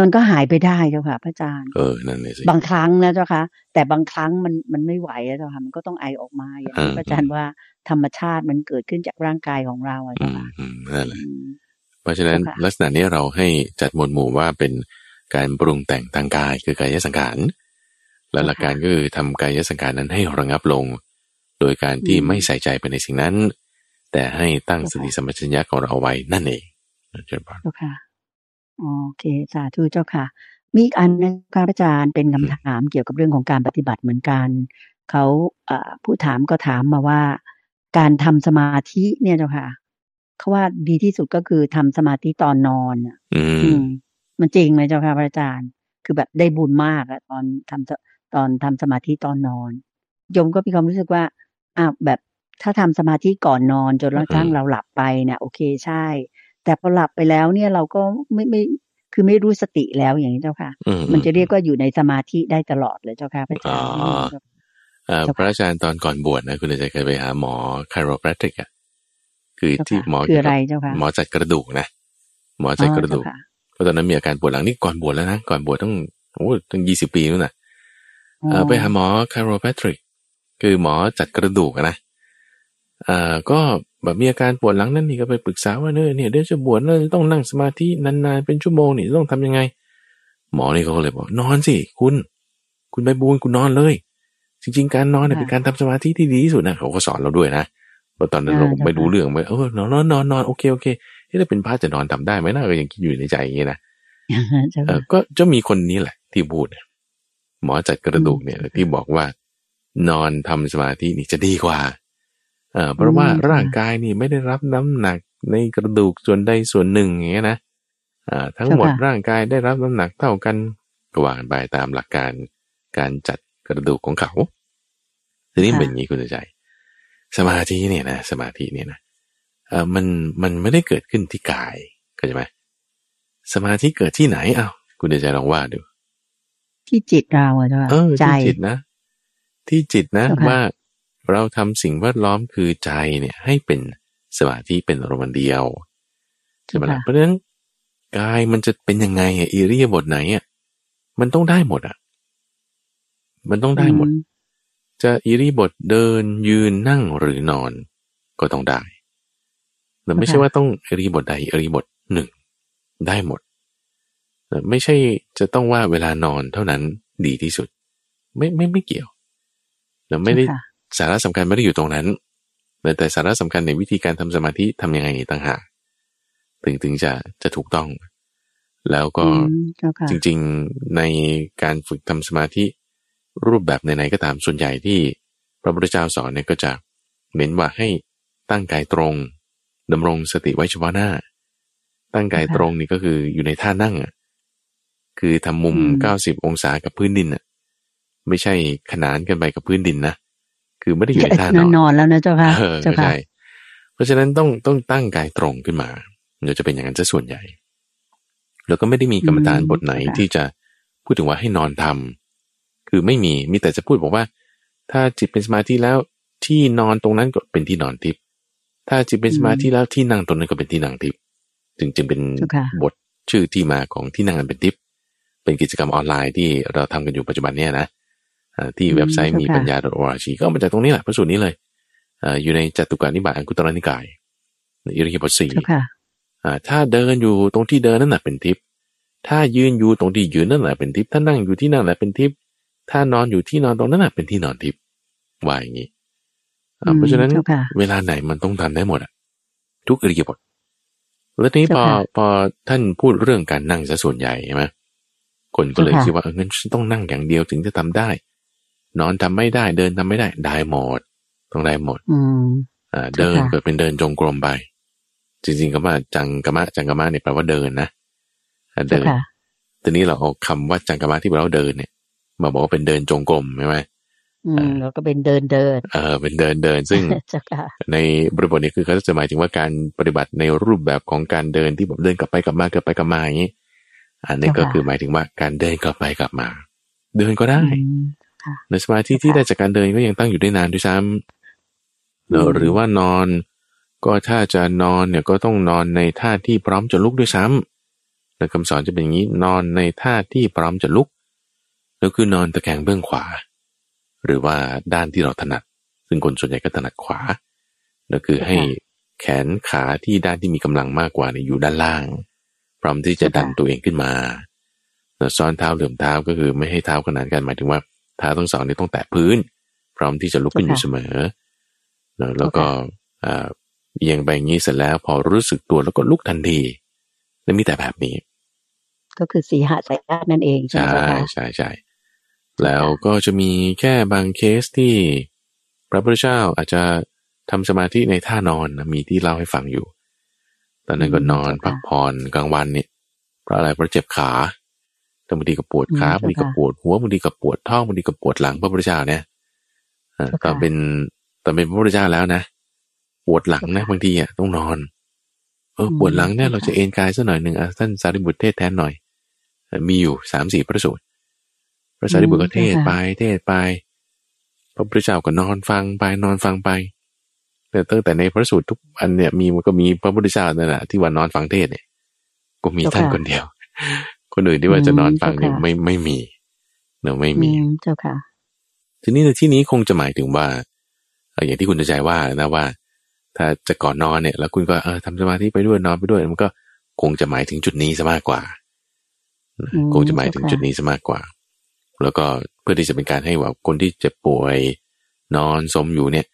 มันก็หายไปได้เจ้าค่ะพระอาจารย์เออนั่นเลยสิบางครั้งนะเจ้าค่ะแต่บางครั้งมันมันไม่ไหวเจ้าค่ะมันก็ต้องไอออกมาอย่างที่พระอาจารย์ว่าธรรมชาติมันเกิดขึ้นจากร่างกายของเราเจ้าค่ะนั่นแหละเพราะฉะนั้นลักษณะนี้เราให้จัดหมวดหมู่ว่าเป็นการปรุงแต่งทางกายคือกายสังขารและหลักการก็คือทำกายสังขารนั้นให้ระงับลง โดยการที่ไม่ใส่ใจไปในสิ่งนั้น แต่ให้ตั้งสติสัมปชัญญะของเราเอาไว้นั่นเอง เจ้าค่ะโอเคสาธุเจ้าค่ะ มีอีกอันนึงครับอาจารย์เป็นคำถามเกี่ยวกับเรื่องของการปฏิบัติเหมือนกันเขาผู้ถามก็ถามมาว่า การทำสมาธิเนี่ยเจ้าค่ะเขาว่าดีที่สุดก็คือทำสมาธิตอนนอนอืมมันจริงไหมเจ้าค่ะพระอาจารย์ คือแบบได้บุญมากอะตอนทำตอนทำสมาธิตอนนอนโยมก็มีความรู้สึกว่าอ้าวแบบถ้าทำสมาธิก่อนนอนจนกระทั่งเราหลับไปเนี่ยโอเคใช่ แต่พอหลับไปแล้วเนี่ยเราก็ไม่ไม่คือไม่รู้สติแล้วอย่างนี้เจ้าค่ะ มันจะเรียกว่าอยู่ในสมาธิได้ตลอดเลยเจ้าค่ะพระอาจารย์พระอาจารย์ตอนก่อนบวชนะคุณจะเคยไปหาหมอchiropractic อะคือที่หมอคืออะไรเจ้าค่ะหมอจัดกระดูกนะหมอจัดกระดูกเพราะตอนนั้นมีอาการปวดหลังนี่ก่อนบวชแล้วนะก่อนบวชต้องโอ้ตั้งยี่สิบปีนู่นน่ะไปหาหมอ chiropractic คือหมอจัดกระดูกนะอ่าก็ แบบมีอาการปวดหลังนั่นนี่ก็ไปปรึกษาว่าเนี่ยเนี่ยเดี๋ยวจะบวชแล้วต้องนั่งสมาธินานๆเป็นชั่วโมงนี่ต้องทำยังไง หมอนี่เขาเลยบอกนอนสิคุณ คุณไปบูนคุณนอนเลย จริง ๆ การนอนเนี่ยเป็นการทำสมาธิที่ดีที่สุดนะเขาก็สอนเราด้วยนะเพราะตอนนั้นเราไม่รู้เรื่องไปเออนอนนอนนอนนอนโอเคโอเคถ้าเป็นพระจะนอนทำได้ไหมนะก็ยังคิดอยู่ในใจอย่างนี้นะเจ้าเออค่ะก็จะมีคนนี้แหละ ที่พูดเนี่ยหมอจัดกระดูกเนี่ยอืมที่บอกว่านอนทำสมาธินี่จะดีกว่า เออเพราะว่าอืมค่ะร่างกายนี่ไม่ได้รับน้ำหนักในกระดูกส่วนใดส่วนหนึ่งอย่างเงี้ยนะอ่าทั้งหมดเจ้าค่ะร่างกายได้รับน้ำหนักเท่ากันก็ว่ากันไปตามหลักการการจัดกระดูกของเขาทีนี้เป็นอย่างนี้คุณใจ สมาธิเนี่ยนะสมาธิเนี่ยนะเออมันมันไม่ได้เกิดขึ้นที่กายเข้าใจไหมสมาธิเกิดที่ไหนอ้าวคุณใจลองว่าดู ที่จิตเราอะเจ้าค่ะเออใจที่จิตนะ ที่จิตนะเจ้าค่ะว่า เราทำสิ่งแวดล้อมคือใจเนี่ยให้เป็นสมาธิเป็นอารมณ์เดียวใช่ไหมล่ะเพราะฉะนั้นกายมันจะเป็นยังไงอะอิริยาบถไหนอะมันต้องได้หมดอะ มันต้องได้หมดอืจะอิริยาบถเดินยืนนั่งหรือนอน ก็ต้องได้แต่ไม่ใช่ว่าต้องอิริยาบถใดอิริยาบถหนึ่งได้หมดแต่ไม่ใช่จะต้องว่าเวลานอนเท่านั้นดีที่สุด ไม่ไม่ไม่เกี่ยวเราไม่ได้เจ้าค่ะ สาระสำคัญไม่ได้อยู่ตรงนั้น แต่แต่สาระสำคัญในวิธีการทำสมาธิทำยังไงต่างหากถึงถึงจะจะถูกต้อง แล้วก็อืมเจ้าค่ะจริง ๆในการฝึกทำสมาธิรูปแบบไหนๆก็ตามส่วนใหญ่ที่พระพุทธเจ้าสอนเนี่ยก็จะเน้นว่าให้ตั้งกายตรงดำรงสติไว้เฉพาะหน้า ตั้งกายตรงนี่ก็คืออยู่ในท่านั่งอะคือทำมุมอืมเก้าสิบองศากับพื้นดินอะไม่ใช่ขนานกันไปกับพื้นดินนะ คือไม่ได้อยู่ในท่านนอนนอนแล้วนะเจ้าค่ะเออเจ้าค่ะใช่เพราะฉะนั้นต้องต้องตั้งกายตรงขึ้นมาเดี๋ยวจะเป็นอย่างนั้นซะส่วนใหญ่ แล้วก็ไม่ได้มีกรรมฐานบทไหนที่จะพูดถึงว่าให้นอนทำคือไม่มีมีแต่จะพูดบอกว่า ถ้าจิตเป็นสมาธิแล้วที่นอนตรงนั้นก็เป็นที่นอนทิพย์ถ้าจิตเป็นสมาธิแล้วที่นั่งตรงนั้นก็เป็นที่นั่งทิพย์จึงจึงเป็นเจ้าค่ะบทชื่อที่มาของที่นั่งอันเป็นทิพย์เป็นกิจกรรมออนไลน์ที่เราทำกันอยู่ปัจจุบันเนี่ยนะอ่า ที่เว็บไซต์มีปัญญา .org ก็มาจากตรงนี้แหละพระสูตรนี้เลยอ่าอยู่ในจตุการนิบาตอังคุตรนิกายอิริยาบถสี่เจ้าค่ะอ่าถ้าเดินอยู่ตรงที่เดินนั่นแหละเป็นทิพย์ถ้ายืนอยู่ตรงที่ยืนนั่นแหละเป็นทิพย์ถ้านั่งอยู่ที่นั่นแหละเป็นทิพย์ถ้านอนอยู่ที่นอนตรงนั้นแหละเป็นที่นอนทิพย์ว่าอย่างนี้อ่าอืมเพราะฉะนั้นเจ้าค่ะเวลาไหนมันต้องทำได้หมดอะทุกอิริยาบถแล้วทีนี้พอเจ้าค่ะพอท่านพูดเรื่องการนั่งซะส่วนใหญ่ใช่ไหมคนก็เลยเจ้าค่ะคิดว่าเอองั้นฉันต้องนั่งอย่างเดียวถึงจะทำได้ นอนทำไม่ได้เดินทำไม่ได้ได้หมดต้องได้หมดอืมอ่าเจ้าเดินค่ะเกิดเป็นเดินจงกรมไป จริงๆก็ว่าจังกะมะจังกะมะเนี่ยแปลว่าเดินนะอ่าเจ้าเดินค่ะทีนี้เราเอาคำว่าจังกะมะที่แปลว่าเดินเนี่ยมาบอกว่าเป็นเดินจงกรมใช่ไหมอืมแล้วก็เป็นเดินเดิน เออ เป็นเดินเดิน ซึ่งเจ้าค่ะในบริบทนี้คือเขาจะหมายถึงว่าการปฏิบัติในรูปแบบของการเดินที่แบบเดินกลับไปกลับมากลับไปกลับมาอย่างนี้ อันนี้ก็เจ้าค่ะคือหมายถึงว่าการเดินกลับไปกลับมา เดินก็ได้อืม ในสมาธิที่ได้จากการเดินก็ยังตั้งอยู่ได้นานด้วยซ้ำเนอะอืมหรือว่านอน ก็ถ้าจะนอนเนี่ยก็ต้องนอนในท่าที่พร้อมจะลุกด้วยซ้ำแล้วคำสอนจะเป็นอย่างนี้นอนในท่าที่พร้อมจะลุกแล้วคือนอนตะแคงเบื้องขวา หรือว่าด้านที่เราถนัด ซึ่งคนส่วนใหญ่ก็ถนัดขวาแล้วคือให้แขนขาที่ด้านที่มีกำลังมากกว่าเนี่ยอยู่ด้านล่าง พร้อมที่จะดันตัวเองขึ้นมาแล้วซ้อนเท้าเหลื่อมเท้าก็คือไม่ให้เท้าขนานกันหมายถึงว่า เท้าทั้งสองนี่ต้องแตะพื้น พร้อมที่จะลุกขึ้นอยู่เสมอ แล้วแล้วก็อ่าเอียงไปอย่างนี้เสร็จแล้ว พอรู้สึกตัวแล้วก็ลุกทันทีและมีแต่แบบนี้ ก็คือสีหะสายญาตินั่นเองใช่ไหมใช่เจ้าค่ะใช่ใช่แล้วก็จะมีแค่บางเคสที่พระพุทธเจ้าอาจจะทำสมาธิในท่านอนนะมีที่เล่าให้ฟังอยู่ ตอนนั้นก็นอนพักผ่อนกลางวันเนี่ยเพราะอะไรเพราะเจ็บขาแต่ บางทีก็ปวดขาบางทีก็ปวดหัวบางทีก็ปวดท้องบางทีก็ปวดหลังพระพุทธเจ้าเนี่ยอ่าตอนเป็นตอนเป็นพระพุทธเจ้าแล้วนะปวดหลังนะบางทีอะต้องนอน เออปวดหลังเนี่ยเราจะเอนกายสักหน่อยหนึ่งอะท่านสารีบุตรเทศแทนหน่อย มีอยู่สามสี่พระสูตรพระสารีบุตรก็เทศไปเทศไป พระพุทธเจ้าก็นอนฟังไปนอนฟังไปแต่ตั้งแต่ในพระสูตรทุกอันเนี่ยมีมันก็มีพระพุทธเจ้านั่นแหละที่ว่านอนฟังเทศเนี่ย ก็มีท่านคนเดียว คนอื่นที่ว่าจะนอนฟังเนี่ยไม่ไม่มีเนอะไม่อืมีมเจ้าค่ะ ทีนี้ในที่นี้คงจะหมายถึงว่าเอ่ออย่างที่คุณใจว่านะว่า ถ้าจะก่อนนอนเนี่ย แล้วคุณก็เออทำสมาธิไปด้วยนอนไปด้วยมันก็คงจะหมายถึงจุดนี้ซะมากกว่าอืมคงจะหมายถึงเจ้าค่ะจุดนี้ซะมากกว่า แล้วก็เพื่อที่จะเป็นการให้ว่าคนที่เจ็บป่วยนอนสมอยู่เนี่ย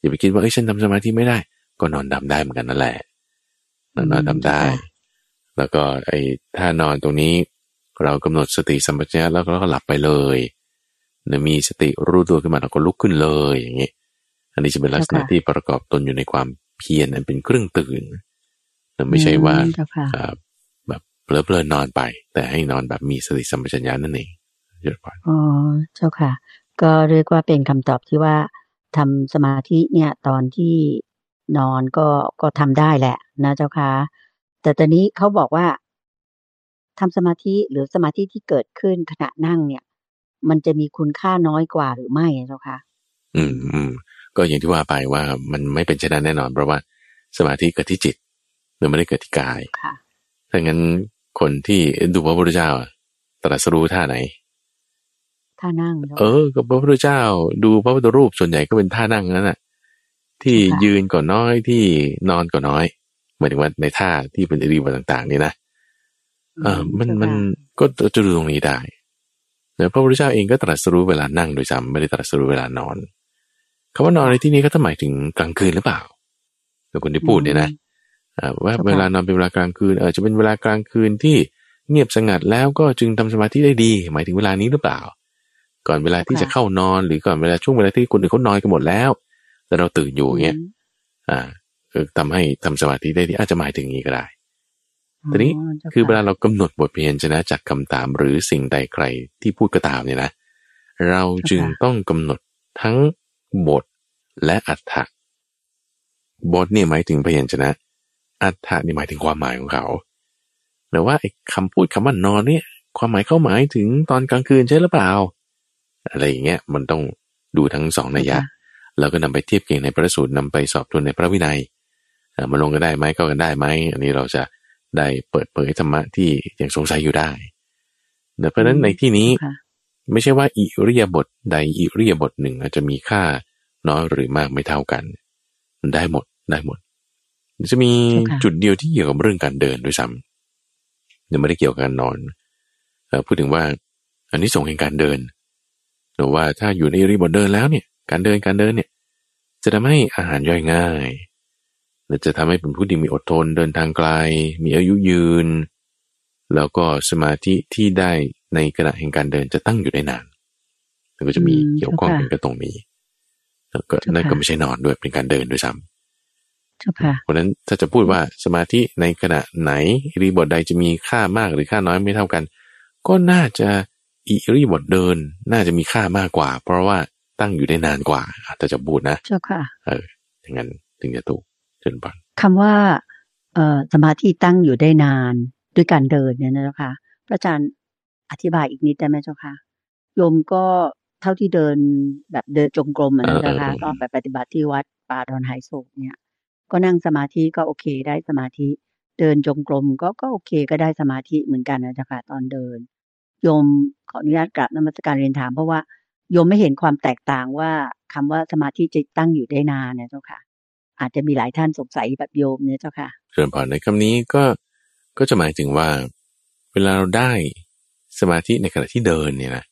อย่าไปคิดว่าเอ้ยฉันทำสมาธิไม่ได้ ก็นอนดำได้เหมือนกันนั่นแหละนอนนอนดำได้ แล้วก็ไอ้ท่านอนตรงนี้ เรากำหนดสติสัมปชัญญะแล้วเราก็หลับไปเลยเดี๋ยวมีสติรู้ตัวขึ้นมาเราก็ลุกขึ้นเลยอย่างนี้อันนี้จะเป็นลักษณะที่ประกอบตนอยู่ในความเพียรอันเป็นเครื่องตื่นไม่ใช่ว่าแบบเพลิดเพลินนอนไป แต่ให้นอนแบบมีสติสัมปชัญญะนั่นเองเยอะกว่าอ๋อเจ้าค่ะ ก็เรียกว่าเป็นคำตอบที่ว่าทำสมาธิเนี่ยตอนที่นอนก็ก็ทำได้แหละนะเจ้าค่ะ แต่ตอนนี้เขาบอกว่าทำสมาธิหรือสมาธิที่เกิดขึ้นขณะนั่งเนี่ย มันจะมีคุณค่าน้อยกว่าหรือไม่เจ้าค่ะอืมอืมก็อย่างที่ว่าไปว่ามันไม่เป็นเช่นนั้นแน่นอนเพราะว่าสมาธิเกิดที่จิตหรือไม่ได้เกิดที่กายค่ะถ้างั้นคนที่ดูพระพุทธเจ้าตรัสรู้ท่าไหนท่านั่ง เออกับพระพุทธเจ้า ดูพระพุทธรูปส่วนใหญ่ก็เป็นท่านั่งนั่นแหะที่ยืนก่อนน้อยที่นอนก่อนน้อย หมายถึงว่าในท่าที่เป็นอิริยาบถต่าง ๆ นี่นะเออมันมันก็จะดูตรงนี้ได้แต่พระพุทธเจ้าเองก็ตรัสรู้เวลานั่งโดยซ้ำไม่ได้ตรัสรู้เวลานอนคำว่านอนในที่นี้ก็หมายถึงกลางคืนหรือเปล่าแต่คนที่พูดเนี่ยนะว่าเวลานอนเป็นเวลากลางคืนเออจะเป็นเวลากลางคืนที่เงียบสงัดแล้วก็จึงทำสมาธิได้ดี หมายถึงเวลานี้หรือเปล่า ก่อนเวลาที่จะเข้านอนหรือก่อนเวลาช่วงเวลาที่คนอื่นเขานอนกันหมดแล้ว แต่เราตื่นอยู่เงี้ยอ่า คือทำให้ทำสมาธิได้ดีอาจจะหมายถึงนี้ก็ได้ทีนี้คือเวลาเรากำหนดบทเพียนชนะจากคำตามหรือสิ่งใดใครที่พูดก็ตามเนี่ยนะ เราจึงต้องกำหนดทั้งบทและอัฏฐะบทเนี่ยหมายถึงพยัญชนะ อัฏฐะนี่หมายถึงความหมายของเขาแต่ว่าไอ้คำพูดคำว่านอนเนี่ย ความหมายเข้าหมายถึงตอนกลางคืนใช่หรือเปล่า อะไรอย่างเงี้ยมันต้องดูทั้งสองนัยยะแล้วก็นำไปเทียบเกียงในพระสูตรนำไปสอบทวนในพระวินัย มาลงกันได้ไหมก็กันได้ไหมอันนี้เราจะได้เปิดเผยธรรมะที่ยังสงสัยอยู่ได้เพราะฉะนั้นในที่นี้ไม่ใช่ว่าอิริยาบถใดอิริยาบถหนึ่งอาจจะมีค่าน้อยหรือมากไม่เท่ากัน ได้หมดได้หมด จะมีจุดเดียวที่เกี่ยวกับเรื่องการเดินด้วยซ้ำยังไม่ได้เกี่ยวกับการนอนพูดถึงว่าอันนี้ส่งแห่งการเดินหรือว่าถ้าอยู่ในรีบทเดินแล้วเนี่ย การเดินการเดินเนี่ย จะทำให้อาหารย่อยง่าย และจะทำให้เป็นผู้ที่มีอดทนเดินทางไกล มีอายุยืน แล้วก็สมาธิที่ได้ในขณะแห่งการเดินจะตั้งอยู่ได้นานมันก็จะมีเกี่ยวข้องกันกับตรงนี้แล้วก็นั่นก็ไม่ใช่นอนด้วยเป็นการเดินด้วยซ้ำเพราะนั้นถ้าจะพูดว่าสมาธิในขณะไหนรีบทใดจะมีค่ามากหรือค่าน้อยไม่เท่ากัน ก็น่าจะอิริบทเดินน่าจะมีค่ามากกว่า เพราะว่าตั้งอยู่ได้นานกว่าแต่จะพูดนะเจ้าค่ะ เอออย่างนั้นถึงจะถูก เชิญปันคำว่าเอ่อสมาธิตั้งอยู่ได้นานด้วยการเดินเนี่ยนะเจ้าค่ะพระอาจารย์อธิบายอีกนิดได้ไหมเจ้าค่ะโยมก็เท่าที่เดินแบบเดินจงกรมนะคะก็ไปปฏิบัติที่วัดป่าดอนไฮโศกเนี่ย ก็นั่งสมาธิก็โอเคได้สมาธิ เดินจงกรมก็ก็โอเคก็ได้สมาธิเหมือนกันนะจ๊ะค่ะตอนเดินโยมขออนุญาตกราบนมัสการเรียนถามเพราะว่าโยมไม่เห็นความแตกต่างว่าคำว่าสมาธิจะตั้งอยู่ได้นานเนี่ยเจ้าค่ะ อาจจะมีหลายท่านสงสัยแบบโยมเนี่ยเจ้าค่ะเชิญผ่านในคำนี้ก็ก็จะหมายถึงว่า เวลาเราได้สมาธิในขณะที่เดินเนี่ยนะ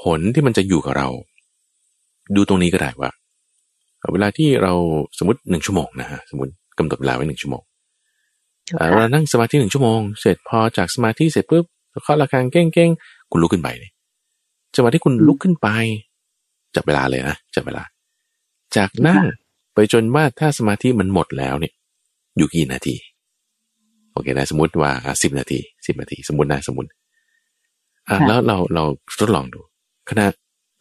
ผลที่มันจะอยู่กับเรา ดูตรงนี้ก็ได้ว่า เวลาที่เราสมมติหนึ่งชั่วโมงนะฮะสมมติกำหนดเวลาไว้หนึ่งชั่วโมงเรานั่งสมาธิหนึ่งชั่วโมงเสร็จพอจากสมาธิเสร็จปุ๊บเคาะระฆังเก้งๆคุณลุกขึ้นไปเลยจังหวะที่คุณลุกขึ้นไปจับเวลาเลยนะจับเวลา จากนั่ง ไปจนว่าถ้าสมาธิมันหมดแล้วเนี่ย อยู่กี่นาที โอเคนะสมมติว่าสิบนาทีสิบนาที สมมตินะสมมติอะแล้วเราเราทดลองดูขณะ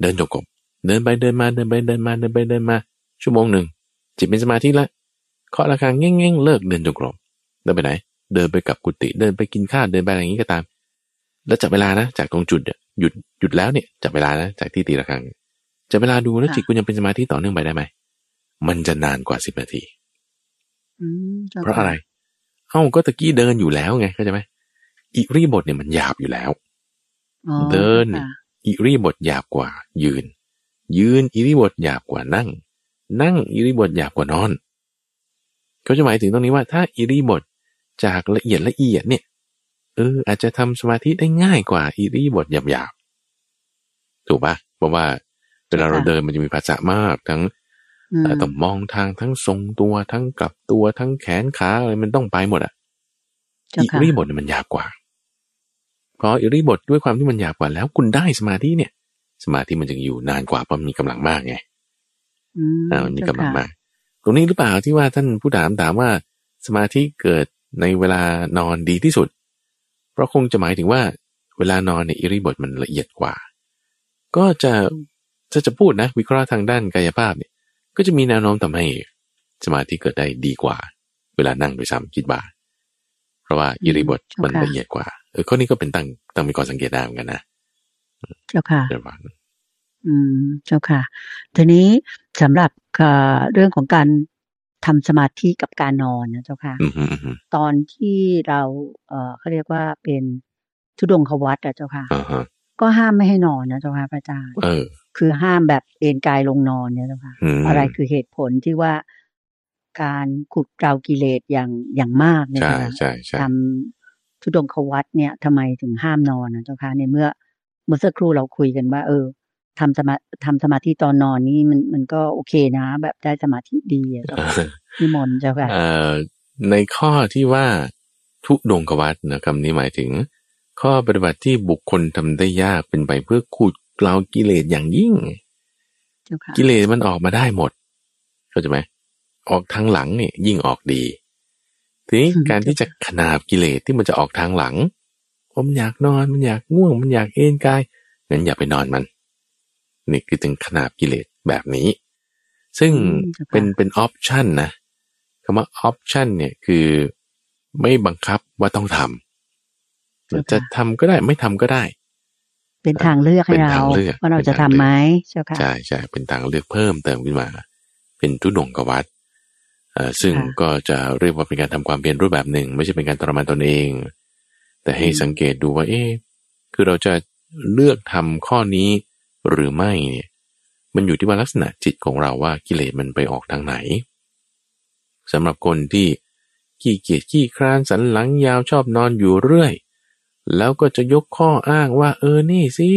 เดินจงกรมเดินไปเดินมาเดินไปเดินมาเดินไปเดินมา ชั่วโมงหนึ่งจิตเป็นสมาธิละเคาะระฆังเง่งๆเลิกเดินจงกรมเดินไปไหน เดินไปกับกุฏิเดินไปกินข้าวเดินไปอะไรอย่างนี้ก็ตาม แล้วจับเวลานะ จากตรงจุดหยุดหยุดแล้วเนี่ยจับเวลานะจากที่ตีระฆังจับเวลาดูแล้วจิตคุณยังเป็นสมาธิต่อเนื่องไปได้ไหม มันจะนานกว่าสิบนาทีเพราะอะไร เอ้าก็ตะกี้เดินอยู่แล้วไงเข้าใจไหมอิริบทเนี่ยมันหยาบอยู่แล้ว เดินอิริบทหยาบกว่า ยืน ยืนอิริบทหยาบกว่านั่ง นั่งอิริบทหยาบกว่านอน เขาจะหมายถึงตรงนี้ว่า ถ้าอิริบทจากละเอียดละเอียดเนี่ยเอออาจจะทำสมาธิได้ง่ายกว่าอิริบทหยาบๆถูกปะเพราะว่าเวลาเราเดินมันจะมีภาษามากทั้ง ต้องมองทางทั้งทรงตัวทั้งกลับตัวทั้งแขนขาอะไรมันต้องไปหมดอะเจ้าอิค่ะริยาบถเนี่ยมันหยาบกว่าเพราะอิริยาบถด้วยความที่มันหยาบกว่าแล้วคุณได้สมาธิเนี่ย สมาธิมันจะอยู่นานกว่าเพราะมันมีกำลังมากไงอืมอ่ามันมีกำลังเจ้าค่ะมาก ตรงนี้หรือเปล่าที่ว่าท่านผู้ถามถามว่า สมาธิเกิดในเวลานอนดีที่สุด เพราะคงจะหมายถึงว่า เวลานอนเนี่ยอิริยาบถมันละเอียดกว่า ก็จะจะจะพูดนะ วิเคราะห์ทางด้านกายภาพเนี่ย ก็จะมีแนวโน้มทำให้สมาธิเกิดได้ดีกว่า เวลานั่งโดยซ้ำคิดว่า เพราะว่าอิริยาบถมันละเอียดกว่า เออข้อนี้ก็เป็นตั้งต้องมีข้อสังเกตได้เหมือนกันนะเจ้าค่ะเดี๋ยวมาอืมเจ้าค่ะ ทีนี้สำหรับเอ่อเรื่องของการทำสมาธิกับการนอนนะเจ้าค่ะอืมอืมอืมตอนที่เราเอ่อเขาเรียกว่าเป็นทุดงควัตอะเจ้าค่ะอ่าฮะก็ห้ามไม่ให้นอนนะเจ้าค่ะพระอาจารย์ เออ คือห้ามแบบเอนกายลงนอนเนี่ยเจ้าค่ะอืมอะไรคือเหตุผลที่ว่าการขุดเกลากิเลสอย่างอย่างมากเนี่ยใช่เจ้าค่ะใช่ใช่ทำทุดงควัตเนี่ยทำไมถึงห้ามนอนนะเจ้าค่ะในเมื่อเมื่อสักครู่เราคุยกันว่า เออทำสมาทำสมาธิตอนนอนนี่มันมันก็โอเคนะ แบบได้สมาธิดีอะเจ้าค่ะนิมนต์เจ้าค่ะเอ่อในข้อที่ว่าทุดงกวัตนะคำนี้หมายถึง ข้อปฏิบัติที่บุคคลทำได้ยากเป็นไปเพื่อขูดเกลากิเลสอย่างยิ่งเจ้าค่ะกิเลสมันออกมาได้หมด เข้าใจไหมออกทางหลังเนี่ยยิ่งออกดี ทีนี้การที่จะขนาบกิเลสที่มันจะออกทางหลังว่ามันอยากนอนมันอยากง่วง มันอยากเอนกายงั้นอย่าไปนอนมันนี่คือถึงขนาบกิเลสแบบนี้ ซึ่งอืมเจ้าค่ะเป็นเป็นออปชันนะคำว่าออปชันเนี่ยคือไม่บังคับว่าต้องทำจะทำก็ได้ไม่ทำก็ได้ เป็นทางเลือกให้เป็นเราทางเลือกว่าเราเป็นจะทางทำเลือกไหมเจ้าค่ะใช่ใช่เป็นทางเลือกเพิ่มเติมขึ้นมา เป็นทุดงกวัตเอ่อซึ่งค่ะก็จะเรียกว่าเป็นการทำความเพียรรูปแบบหนึ่ง ไม่ใช่เป็นการทรมานตนเอง แต่ให้อืมสังเกตดูว่า เอ๊ะคือเราจะเลือกทำข้อนี้หรือไม่เนี่ยมันอยู่ที่ว่าลักษณะจิตของเราว่ากิเลสมันไปออกทางไหนสำหรับคนที่ขี้เกียจขี้คร้านสันหลังยาวชอบนอนอยู่เรื่อย แล้วก็จะยกข้ออ้างว่า เออนี่สิ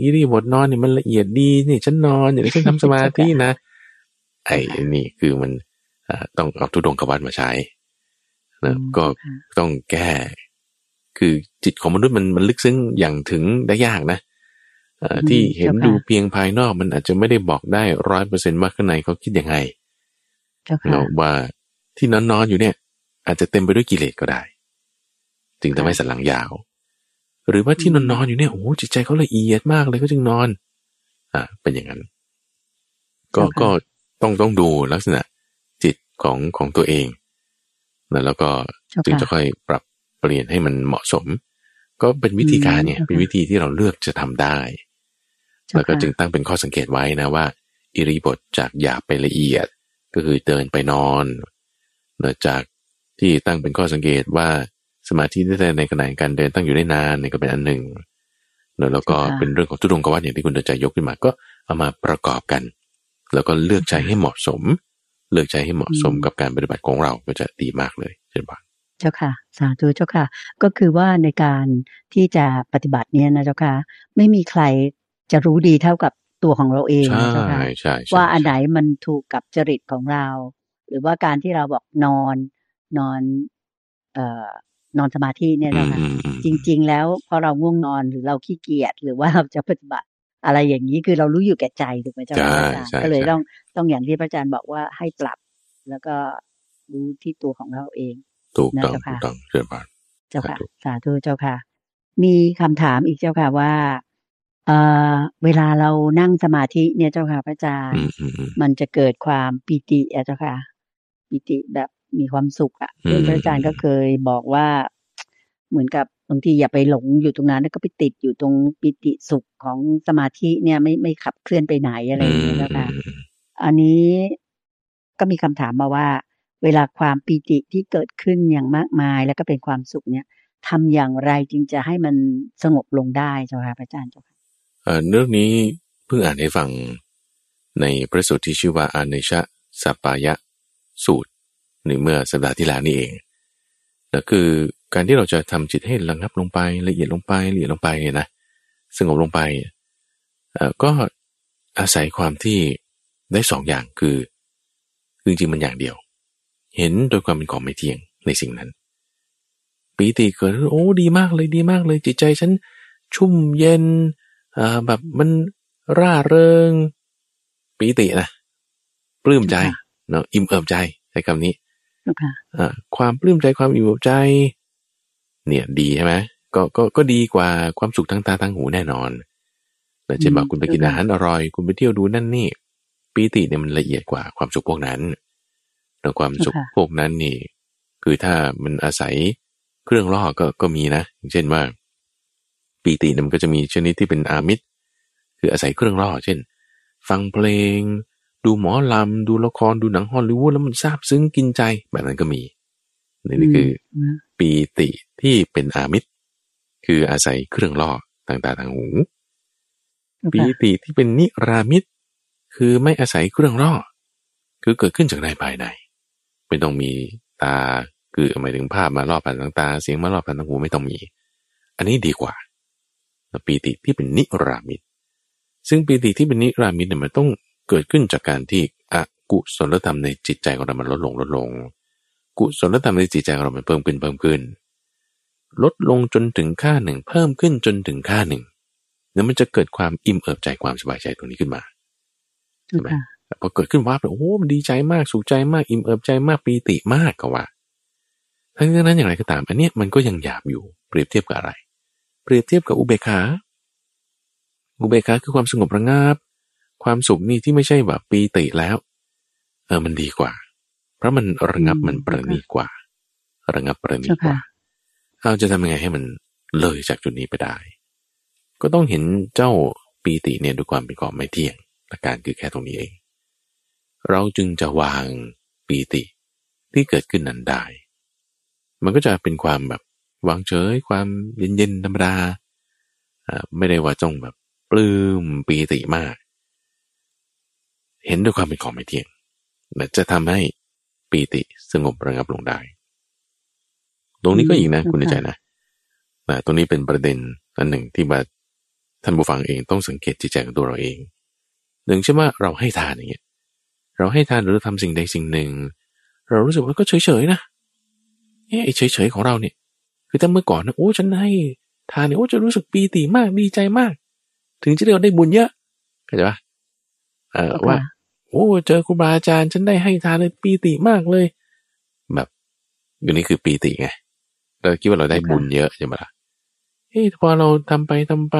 อิริยาบถนอนเนี่ยมันละเอียดดีนี่ฉันนอนอย่างนี้ฉันทำสมาธินะ ไอ้นี่คือมันเอ่อต้องเอาทุดงกวัตมาใช้นะก็ค่ะต้องแก้ คือจิตของมนุษย์มันมันลึกซึ้งอย่างถึงได้ยากนะเอ่อที่เห็นดูเพียงภายนอกมันอาจจะไม่ได้บอกได้ร้อยเปอร์เซ็นต์ว่าข้างในเขาคิดยังไงเจ้าค่ะเนาะว่าที่นอนนอนๆอยู่เนี่ย อาจจะเต็มไปด้วยกิเลสก็ได้ จึงทำให้สันหลังยาว หรือว่าที่นอนนอนๆอยู่เนี่ยโอ้โหจิตใจเขาละเอียดมากเลยก็จึงนอน อ่า เป็นอย่างนั้น ก็ก็ต้องต้องดูลักษณะจิตของของตัวเองนะแล้วก็เจ้าจึงค่ะจะค่อยปรับเปลี่ยนให้มันเหมาะสม ก็เป็นวิธีการเนี่ยอืมเป็นวิธีที่เราเลือกจะทำได้เจ้าแล้วก็ค่ะจึงตั้งเป็นข้อสังเกตไว้นะว่า อิริยาบถจากหยาบไปละเอียด ก็คือเดินไปนอนเนื่องจากที่ตั้งเป็นข้อสังเกตว่า สมาธิได้ในขณะการเดินตั้งอยู่ได้นานนี่ก็เป็นอันหนึ่งเนอะแล้วก็เป็นเรื่องของทุดงกวัตอย่างที่คุณเดินใจยกขึ้นมาก็เอามาประกอบกัน แล้วก็เลือกใช้ให้เหมาะสม เลือกใช้ให้เหมาะสมกับการปฏิบัติของเราก็จะดีมากเลยเช่นกันเจ้าค่ะ สาธุเจ้าค่ะ ก็คือว่าในการที่จะปฏิบัติเนี่ยนะเจ้าค่ะ ไม่มีใครจะรู้ดีเท่ากับตัวของเราเองใช่นะเจ้าค่ะใช่ใช่ว่าอันไหนมันถูกกับจริตของเรา หรือว่าการที่เราบอกนอนนอนเอ่อ นอนสมาธิเนี่ยอืนะมคะอืมอืมจริง ๆ แล้วพอเราง่วงนอนหรือเราขี้เกียจหรือว่าเราจะปฏิบัติอะไรอย่างนี้คือเรารู้อยู่แก่ใจถูกไหมเจ้าใช่ค่ะอาจารย์ใช่ก็เลยใช่ต้องต้องอย่างที่พระอาจารย์บอกว่าให้ปรับ แล้วก็รู้ที่ตัวของเราเองถูกต้องนะเจ้าถูค่ะกต้องเช่นกันเจ้าค่ะสาธุสาธุเจ้าค่ะ มีคำถามอีกเจ้าค่ะว่าเอ่อเวลาเรานั่งสมาธิเนี่ยเจ้าค่ะพระอาจารย์อืมอืมอืมมันจะเกิดความปิติอะเจ้าค่ะ ปิติแบบ มีความสุขอะอืมซึ่งพระอาจารย์ก็เคยบอกว่าเหมือนกับบางทีอย่าไปหลงอยู่ตรงนั้นแล้วก็ไปติดอยู่ตรงปิติสุขของสมาธิเนี่ยไม่ไม่ขับเคลื่อนไปไหนอะไรอย่างเงี้ยเจ้าค่ะอืมอืมอันนี้ก็มีคำถามมาว่า เวลาความปีติที่เกิดขึ้นอย่างมากมาย แล้วก็เป็นความสุขเนี่ยทำอย่างไรจึงจะให้มันสงบลงได้เจ้าค่ะพระอาจารย์เจ้าค่ะเอ่อเรื่องนี้เพิ่งอ่านให้ฟังในพระสูตรที่ชื่อว่าอาเนชะสัปปายะสูตร ในเมื่อสัปดาห์ที่แล้วนี่เองแล้วคือการที่เราจะทำจิตให้ระงับลงไปละเอียดลงไปละเอียดลงไปเนี่ยนะสงบลงไปเอ่อก็อาศัยความที่ได้สองอย่างคือจริงๆมันอย่างเดียว เห็นโดยความเป็นของไม่เที่ยงในสิ่งนั้นปีติเกิดโอ้ดีมากเลยดีมากเลย จิตใจฉันชุ่มเย็นอ่าแบบมันร่าเริงปีตินะปลื้มใจเนาะอิ่มเอิบใจใช้คำนี้ ความปลื้มใจความอิ่มเอิบใจ เนี่ยดีใช่ไหมก็ก็ก็ดีกว่าความสุขทางตาทางหูแน่นอนแต่เช่นบอกคุณไปกินอาหารอร่อย คุณไปเที่ยวดูนั่นนี่ปีติเนี่ยมันละเอียดกว่าความสุขพวกนั้นแต่ความสุขพวกนั้นนี่ คือถ้ามันอาศัยเครื่องล่อก็ก็มีนะอย่างเช่นว่า ปีติเนี่ยมันก็จะมีชนิดที่เป็นอามิตร คืออาศัยเครื่องล่อ เช่น ฟังเพลง ดูหมอลำดูละครดูหนังฮอลลีวูดแล้วมันซาบซึ้งกินใจแบบนั้นก็มีนี่คือ ปีติที่เป็นอามิตร คืออาศัยเครื่องล่อต่างๆทางหู ปีติที่เป็นนิรามิตคือไม่อาศัยเครื่องร่อคือเกิดขึ้นจากในภายใน ไม่ต้องมีตาคือหมายถึงภาพมาล่อผ่านทางตาเสียงมาล่อผ่านทางหูไม่ต้องมี อันนี้ดีกว่าปีติที่เป็นนิรามิตซึ่งปีติที่เป็นนิรามิตเนี่ยมันต้อง เกิดขึ้นจากการที่อกุศลธรรมในจิตใจของเรามันลดลงลดลง กุศลธรรมในจิตใจของเรามันเพิ่มขึ้นเพิ่มขึ้น ลดลงจนถึงค่าหนึ่ง เพิ่มขึ้นจนถึงค่าหนึ่งแล้วมันจะเกิดความอิ่มเอิบใจความสบายใจตรงนี้ขึ้นมาใช่ไหมพอเกิดขึ้นว่าโอ้โหมันดีใจมากสุขใจมากอิ่มเอิบใจมากปีติมากก็ว่าทั้งนั้นอย่างไรก็ตาม อันนี้มันก็ยังหยาบอยู่เปรียบเทียบกับอะไร เปรียบเทียบกับอุเบกขา อุเบกขาคือความสงบระงับ ความสุขนี่ที่ไม่ใช่แบบปีติแล้ว เออมันดีกว่า เพราะมันระงับมันประณีกว่า ระงับประณีกว่าเราจะทำยังไงให้มันเลยจากจุดนี้ไปได้ ก็ต้องเห็นเจ้าปีติเนี่ยด้วยความเป็นของไม่เที่ยงอาการคือแค่ตรงนี้เอง เราจึงจะวางปีติที่เกิดขึ้นนั้นได้ มันก็จะเป็นความแบบวางเฉยความเย็นๆธรรมดา ไม่ได้ว่าจงแบบปลื้มปีติมาก เห็นด้วยความเป็นของไม่เที่ยงจะทำให้ปีติสงบระงับลงได้ ตรงนี้ก็อีกนะคุณใจนะตรงนี้เป็นประเด็นอันหนึ่งที่มาท่านผู้ฟังเองต้องสังเกตจิตใจของตัวเราเอง หนึ่งใช่ไหมเราให้ทานอย่างเงี้ย เราให้ทานหรือเราทำสิ่งใดสิ่งหนึ่ง เรารู้สึกว่าก็เฉยๆนะเอ้เฉยๆของเราเนี่ย คือถ้าเมื่อก่อนนะโอ้ฉันให้ทานเนี่ยโอ้จะรู้สึกปีติมากดีใจมาก ถึงจะเรียกได้บุญเยอะเข้าใจปะเออว่า โอ้เจอครูบาอาจารย์ฉันได้ให้ทานเลยปีติมากเลย แบบอยู่นี่คือปีติไงเราคิดว่าเราได้บุญเยอะใช่ไหมล่ะเฮ้พอเราทำไปทำไป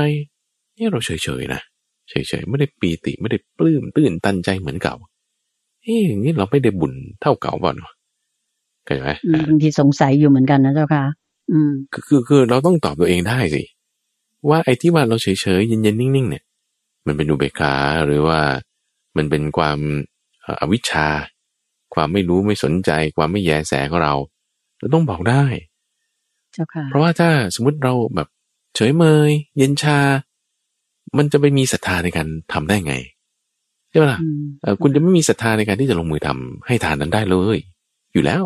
นี่เราเฉยๆนะเฉยๆไม่ได้ปีติไม่ได้ปลื้มตื่นตันใจเหมือนเก่าเฮ้ยนี่เราไม่ได้บุญเท่าเก่าบ่เนาะเข้าใจไหมบางทีสงสัยอยู่เหมือนกันนะเจ้าค่ะ อืมคือคือคือเราต้องตอบตัวเองได้สิว่าไอ้ที่ว่าเราเฉยๆเย็นๆนิ่งๆเนี่ย มันเป็นอุเบกขาหรือว่า มันเป็นความอวิชชา ความไม่รู้ไม่สนใจ ความไม่แยแสของเรา เราต้องบอกได้เจ้าค่ะเพราะว่าถ้าสมมติเราแบบเฉยเมย เย็นชา มันจะไปมีศรัทธาในการทำได้ไงใช่ไหมล่ะคุณจะไม่มีศรัทธาในการที่จะลงมือทำให้ทานนั้นได้เลย อยู่แล้ว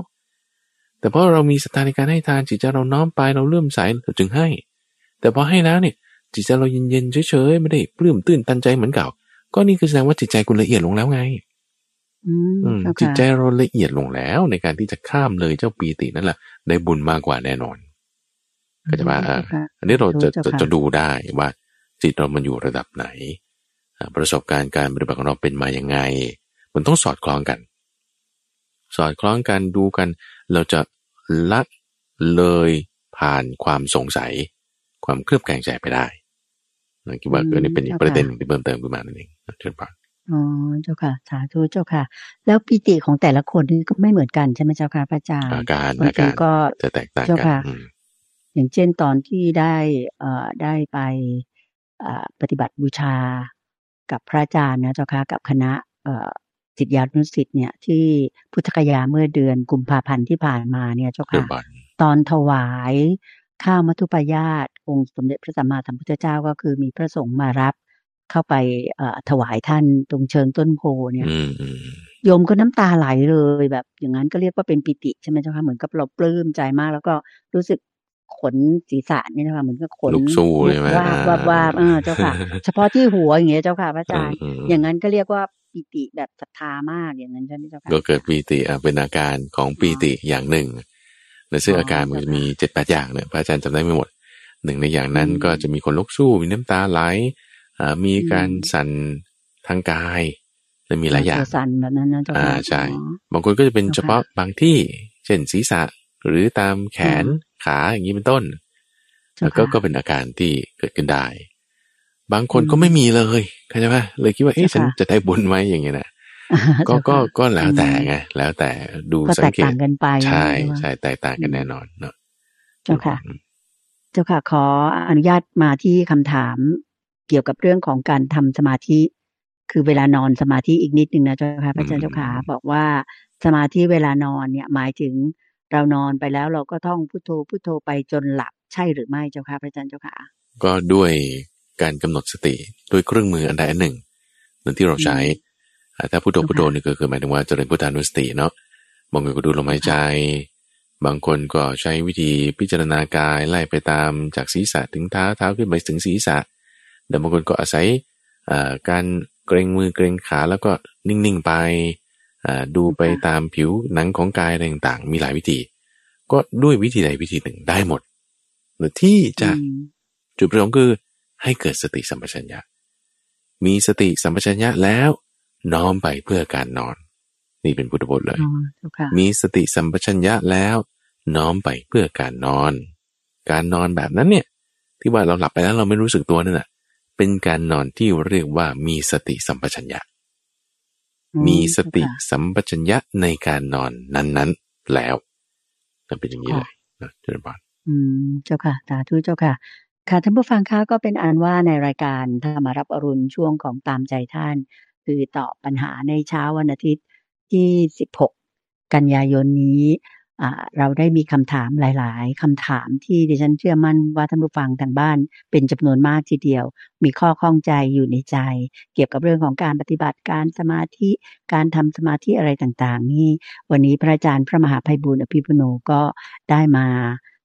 แต่พอเรามีศรัทธาในการให้ทานจิตใจเราน้อมไปเราเลื่อมใสเราจึงให้ แต่พอให้แล้วเนี่ยจิตใจเราเย็นๆเฉยๆไม่ได้ปลื้มตื่นตันใจเหมือนเก่า ก็นี่คือแสดงว่าจิตใจคุณละเอียดลงแล้วไงจิตใจเราละเอียดลงแล้ว ในการที่จะข้ามเลยเจ้าปีตินั่นแหละได้บุญมากกว่าแน่นอนก็จะว่าอันนี้เราจะจะดูได้ว่า จิตเรามันอยู่ระดับไหน ประสบการณ์การปฏิบัติของเราเป็นมาอย่างไง มันต้องสอดคล้องกัน สอดคล้องกันดูกัน เราจะละเลยผ่านความสงสัย ความเคลือบแคลงใจไปได้ นะคิดว่าเออนี่เป็นอีกประเด็นที่เพิ่มเติมขึ้นมานั่นเองเชิญฟังอ๋อเจ้าค่ะ สาธุเจ้าค่ะ แล้วปิติของแต่ละคนนี่ก็ไม่เหมือนกันใช่ไหมเจ้าค่ะพระอาจารย์อาการอาการก็จะแตกต่างกันอย่างเช่นตอนที่ได้เอ่อได้ไปปฏิบัติบูชา กับพระอาจารย์นะเจ้าค่ะกับคณะจิตญาณุสิทธิ์เนี่ยที่พุทธคยาเมื่อเดือนกุมภาพันธ์ที่ผ่านมาเนี่ยเจ้าค่ะตอนถวาย ข้าวมัทุปายาตองค์สมเด็จพระสัมมาสัมพุทธเจ้าก็คือมีพระสงฆ์มารับเข้าไปถวายท่านตรงเชิงต้นโพเนี่ยโยมก็น้ำตาไหลเลยแบบ อย่างนั้นก็เรียกว่าเป็นปิติใช่ไหมเจ้าค่ะเหมือนกับเราปลื้มใจมาก แล้วก็รู้สึกขนศีรษะนี่นะคะเหมือนกับขนลุกสู้ใช่ไหมว่าว่าว่าเออเจ้าค่ะ เฉพาะที่หัวอย่างเงี้ยเจ้าค่ะพระอาจารย์อย่างนั้นก็เรียกว่าปีติแบบศรัทธามากอย่างนั้นใช่ไหมเจ้าค่ะก็เกิดปีติอะเป็นอาการของปีติอย่างหนึ่ง และซึ่งอาการมันจะมีเจ็ดแปดอย่างเนี่ยพระอาจารย์จำได้ไม่หมดหนึ่งในอย่างนั้นก็จะมีคนลุกสู้มีน้ำตาไหลมีการสั่นทางกายและมีหลายอย่างสั่นแบบนั้นนะเจ้าค่ะอ่าใช่บางคนก็จะเป็นเฉพาะบางที่ เช่นศีรษะหรือตามแขนขาอย่างนี้เป็นต้นแล้วก็ก็เป็นอาการที่เกิดขึ้นได้ บางคนก็ไม่มีเลยเข้าใจไหมเลยคิดว่าเอ๊ะฉันจะได้บุญไหมอย่างเงี้ยนะ ก็ก็ก็แล้วแต่ไงแล้วแต่ดูก็สัแตงกเกตต่างกันไปใช่ไหมใช่แตกต่างกันแน่นอนเนาะเจ้าค่ะ เจ้าค่ะ ขออนุญาตมาที่คำถามเกี่ยวกับเรื่องของการทำสมาธิ คือเวลานอนสมาธิอีกนิดนึงนะเจ้าค่ะพระอาจารย์เจ้าค่ะบอกว่าสมาธิเวลานอนเนี่ยหมายถึงเรานอนไปแล้วเราก็ท่องพุทโธพุทโธไปจนหลับใช่หรือไม่เจ้าค่ะพระอาจารย์เจ้าค่ะ ก็ด้วยการกำหนดสติด้วยเครื่องมืออันใดอันหนึ่งนั่นที่เราใช้อ่า ถ้าพุทโธพุทโธนี่ก็คือหมายถึงว่าเจริญพุทธานุสติเนาะบางคนก็ดูลมหายใจ บางคนก็ใช้วิธีพิจารณากายไล่ไปตามจากศีรษะถึงเท้าเท้าขึ้นไปถึงศีรษะแต่บางคนก็อาศัยอ่าการเกรงมือเกรงขาแล้วก็นิ่งๆไปอ่าดูไปตามผิวหนังของกายอะไรต่างๆ มีหลายวิธี ก็ด้วยวิธีใดวิธีหนึ่งได้หมดหรือที่จะอืมจุดประสงค์คือให้เกิดสติสัมปชัญญะ มีสติสัมปชัญญะแล้ว น้อมไปเพื่อการนอน นี่เป็นพุทธบทเลยอ๋อเจ้าค่ะมีสติสัมปชัญญะแล้ว น้อมไปเพื่อการนอน การนอนแบบนั้นเนี่ย ที่ว่าเราหลับไปแล้วเราไม่รู้สึกตัวนั่นน่ะเป็นการนอนที่เรียกว่ามีสติสัมปชัญญะ มีสติสัมปชัญญะในการนอนนั้นๆแล้วนั่นเป็นอย่างนี้เลยนะเจริญพรอืมเจ้าค่ะสาธุเจ้าค่ะ ค่ะท่านผู้ฟังคะก็เป็นอันว่าในรายการธรรมารับอรุณช่วงของตามใจท่าน คือตอบปัญหาในเช้าวันอาทิตย์ที่ 16 กันยายนนี้เราได้มีคำถามหลาย ๆคำถามที่ดิฉันเชื่อมั่นว่าท่านผู้ฟังทางบ้าน เป็นจำนวนมากทีเดียว มีข้อข้องใจอยู่ในใจ เกี่ยวกับเรื่องของการปฏิบัติการสมาธิการทำสมาธิอะไรต่าง ๆ นี่ วันนี้พระอาจารย์พระมหาภัยบูลย์อภิปุโนก็ได้มา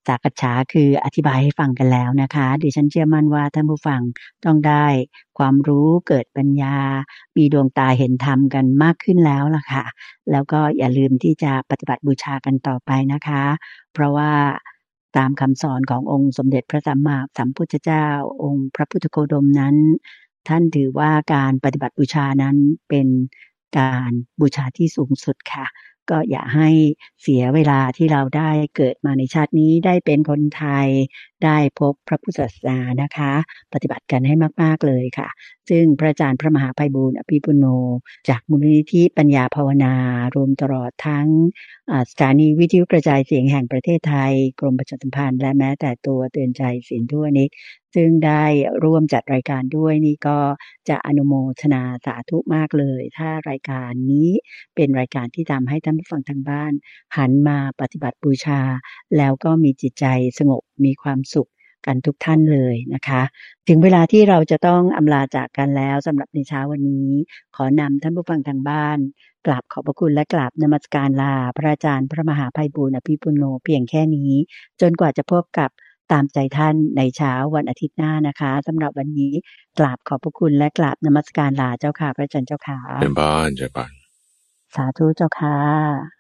สักษาคืออธิบายให้ฟังกันแล้วนะคะ ดิฉันเชื่อมั่นว่าท่านผู้ฟังต้องได้ความรู้เกิดปัญญา มีดวงตาเห็นธรรมกันมากขึ้นแล้วล่ะค่ะ แล้วก็อย่าลืมที่จะปฏิบัติบูชากันต่อไปนะคะ เพราะว่าตามคำสอนขององค์สมเด็จพระสัมมาสัมพุทธเจ้า องค์พระพุทธโคดมนั้น ท่านถือว่าการปฏิบัติบูชานั้นเป็นการบูชาที่สูงสุดค่ะ ก็อย่าให้เสียเวลาที่เราได้เกิดมาในชาตินี้ได้เป็นคนไทยได้พบพระพุทธศาสนานะคะ ปฏิบัติกันให้มาก ๆ เลยค่ะ ซึ่งพระอาจารย์พระมหาภัยบูลย์อภิปุโน จากมูลนิธิปัญญาภาวนารวมตลอดทั้งสถานีวิทยุกระจายเสียงแห่งประเทศไทย กรมประชาสัมพันธ์และแม้แต่ตัวเตือนใจสินทั่วนิดซึ่งได้ร่วมจัดรายการด้วยนี่ก็จะอนุโมทนาสาธุมากเลย ถ้ารายการนี้เป็นรายการที่ทำให้ท่านผู้ฟังทางบ้าน หันมาปฏิบัติบูชา แล้วก็มีจิตใจสงบ มีความสุขกันทุกท่านเลยนะคะ ถึงเวลาที่เราจะต้องอำลาจากกันแล้วสำหรับในเช้าวันนี้ ขอนำท่านผู้ฟังทางบ้าน กราบขอบพระคุณและกราบนมัสการลา พระอาจารย์พระมหาภัยบูลย์อภิปุโนเพียงแค่นี้ จนกว่าจะพบกับตามใจท่านในเช้าวันอาทิตย์หน้านะคะสำหรับวันนี้กราบขอบพระคุณและกราบนมัสการลาเจ้าค่ะ พระอาจารย์เจ้าค่ะเป็นบ้านเจริญพรสาธุเจ้าค่ะ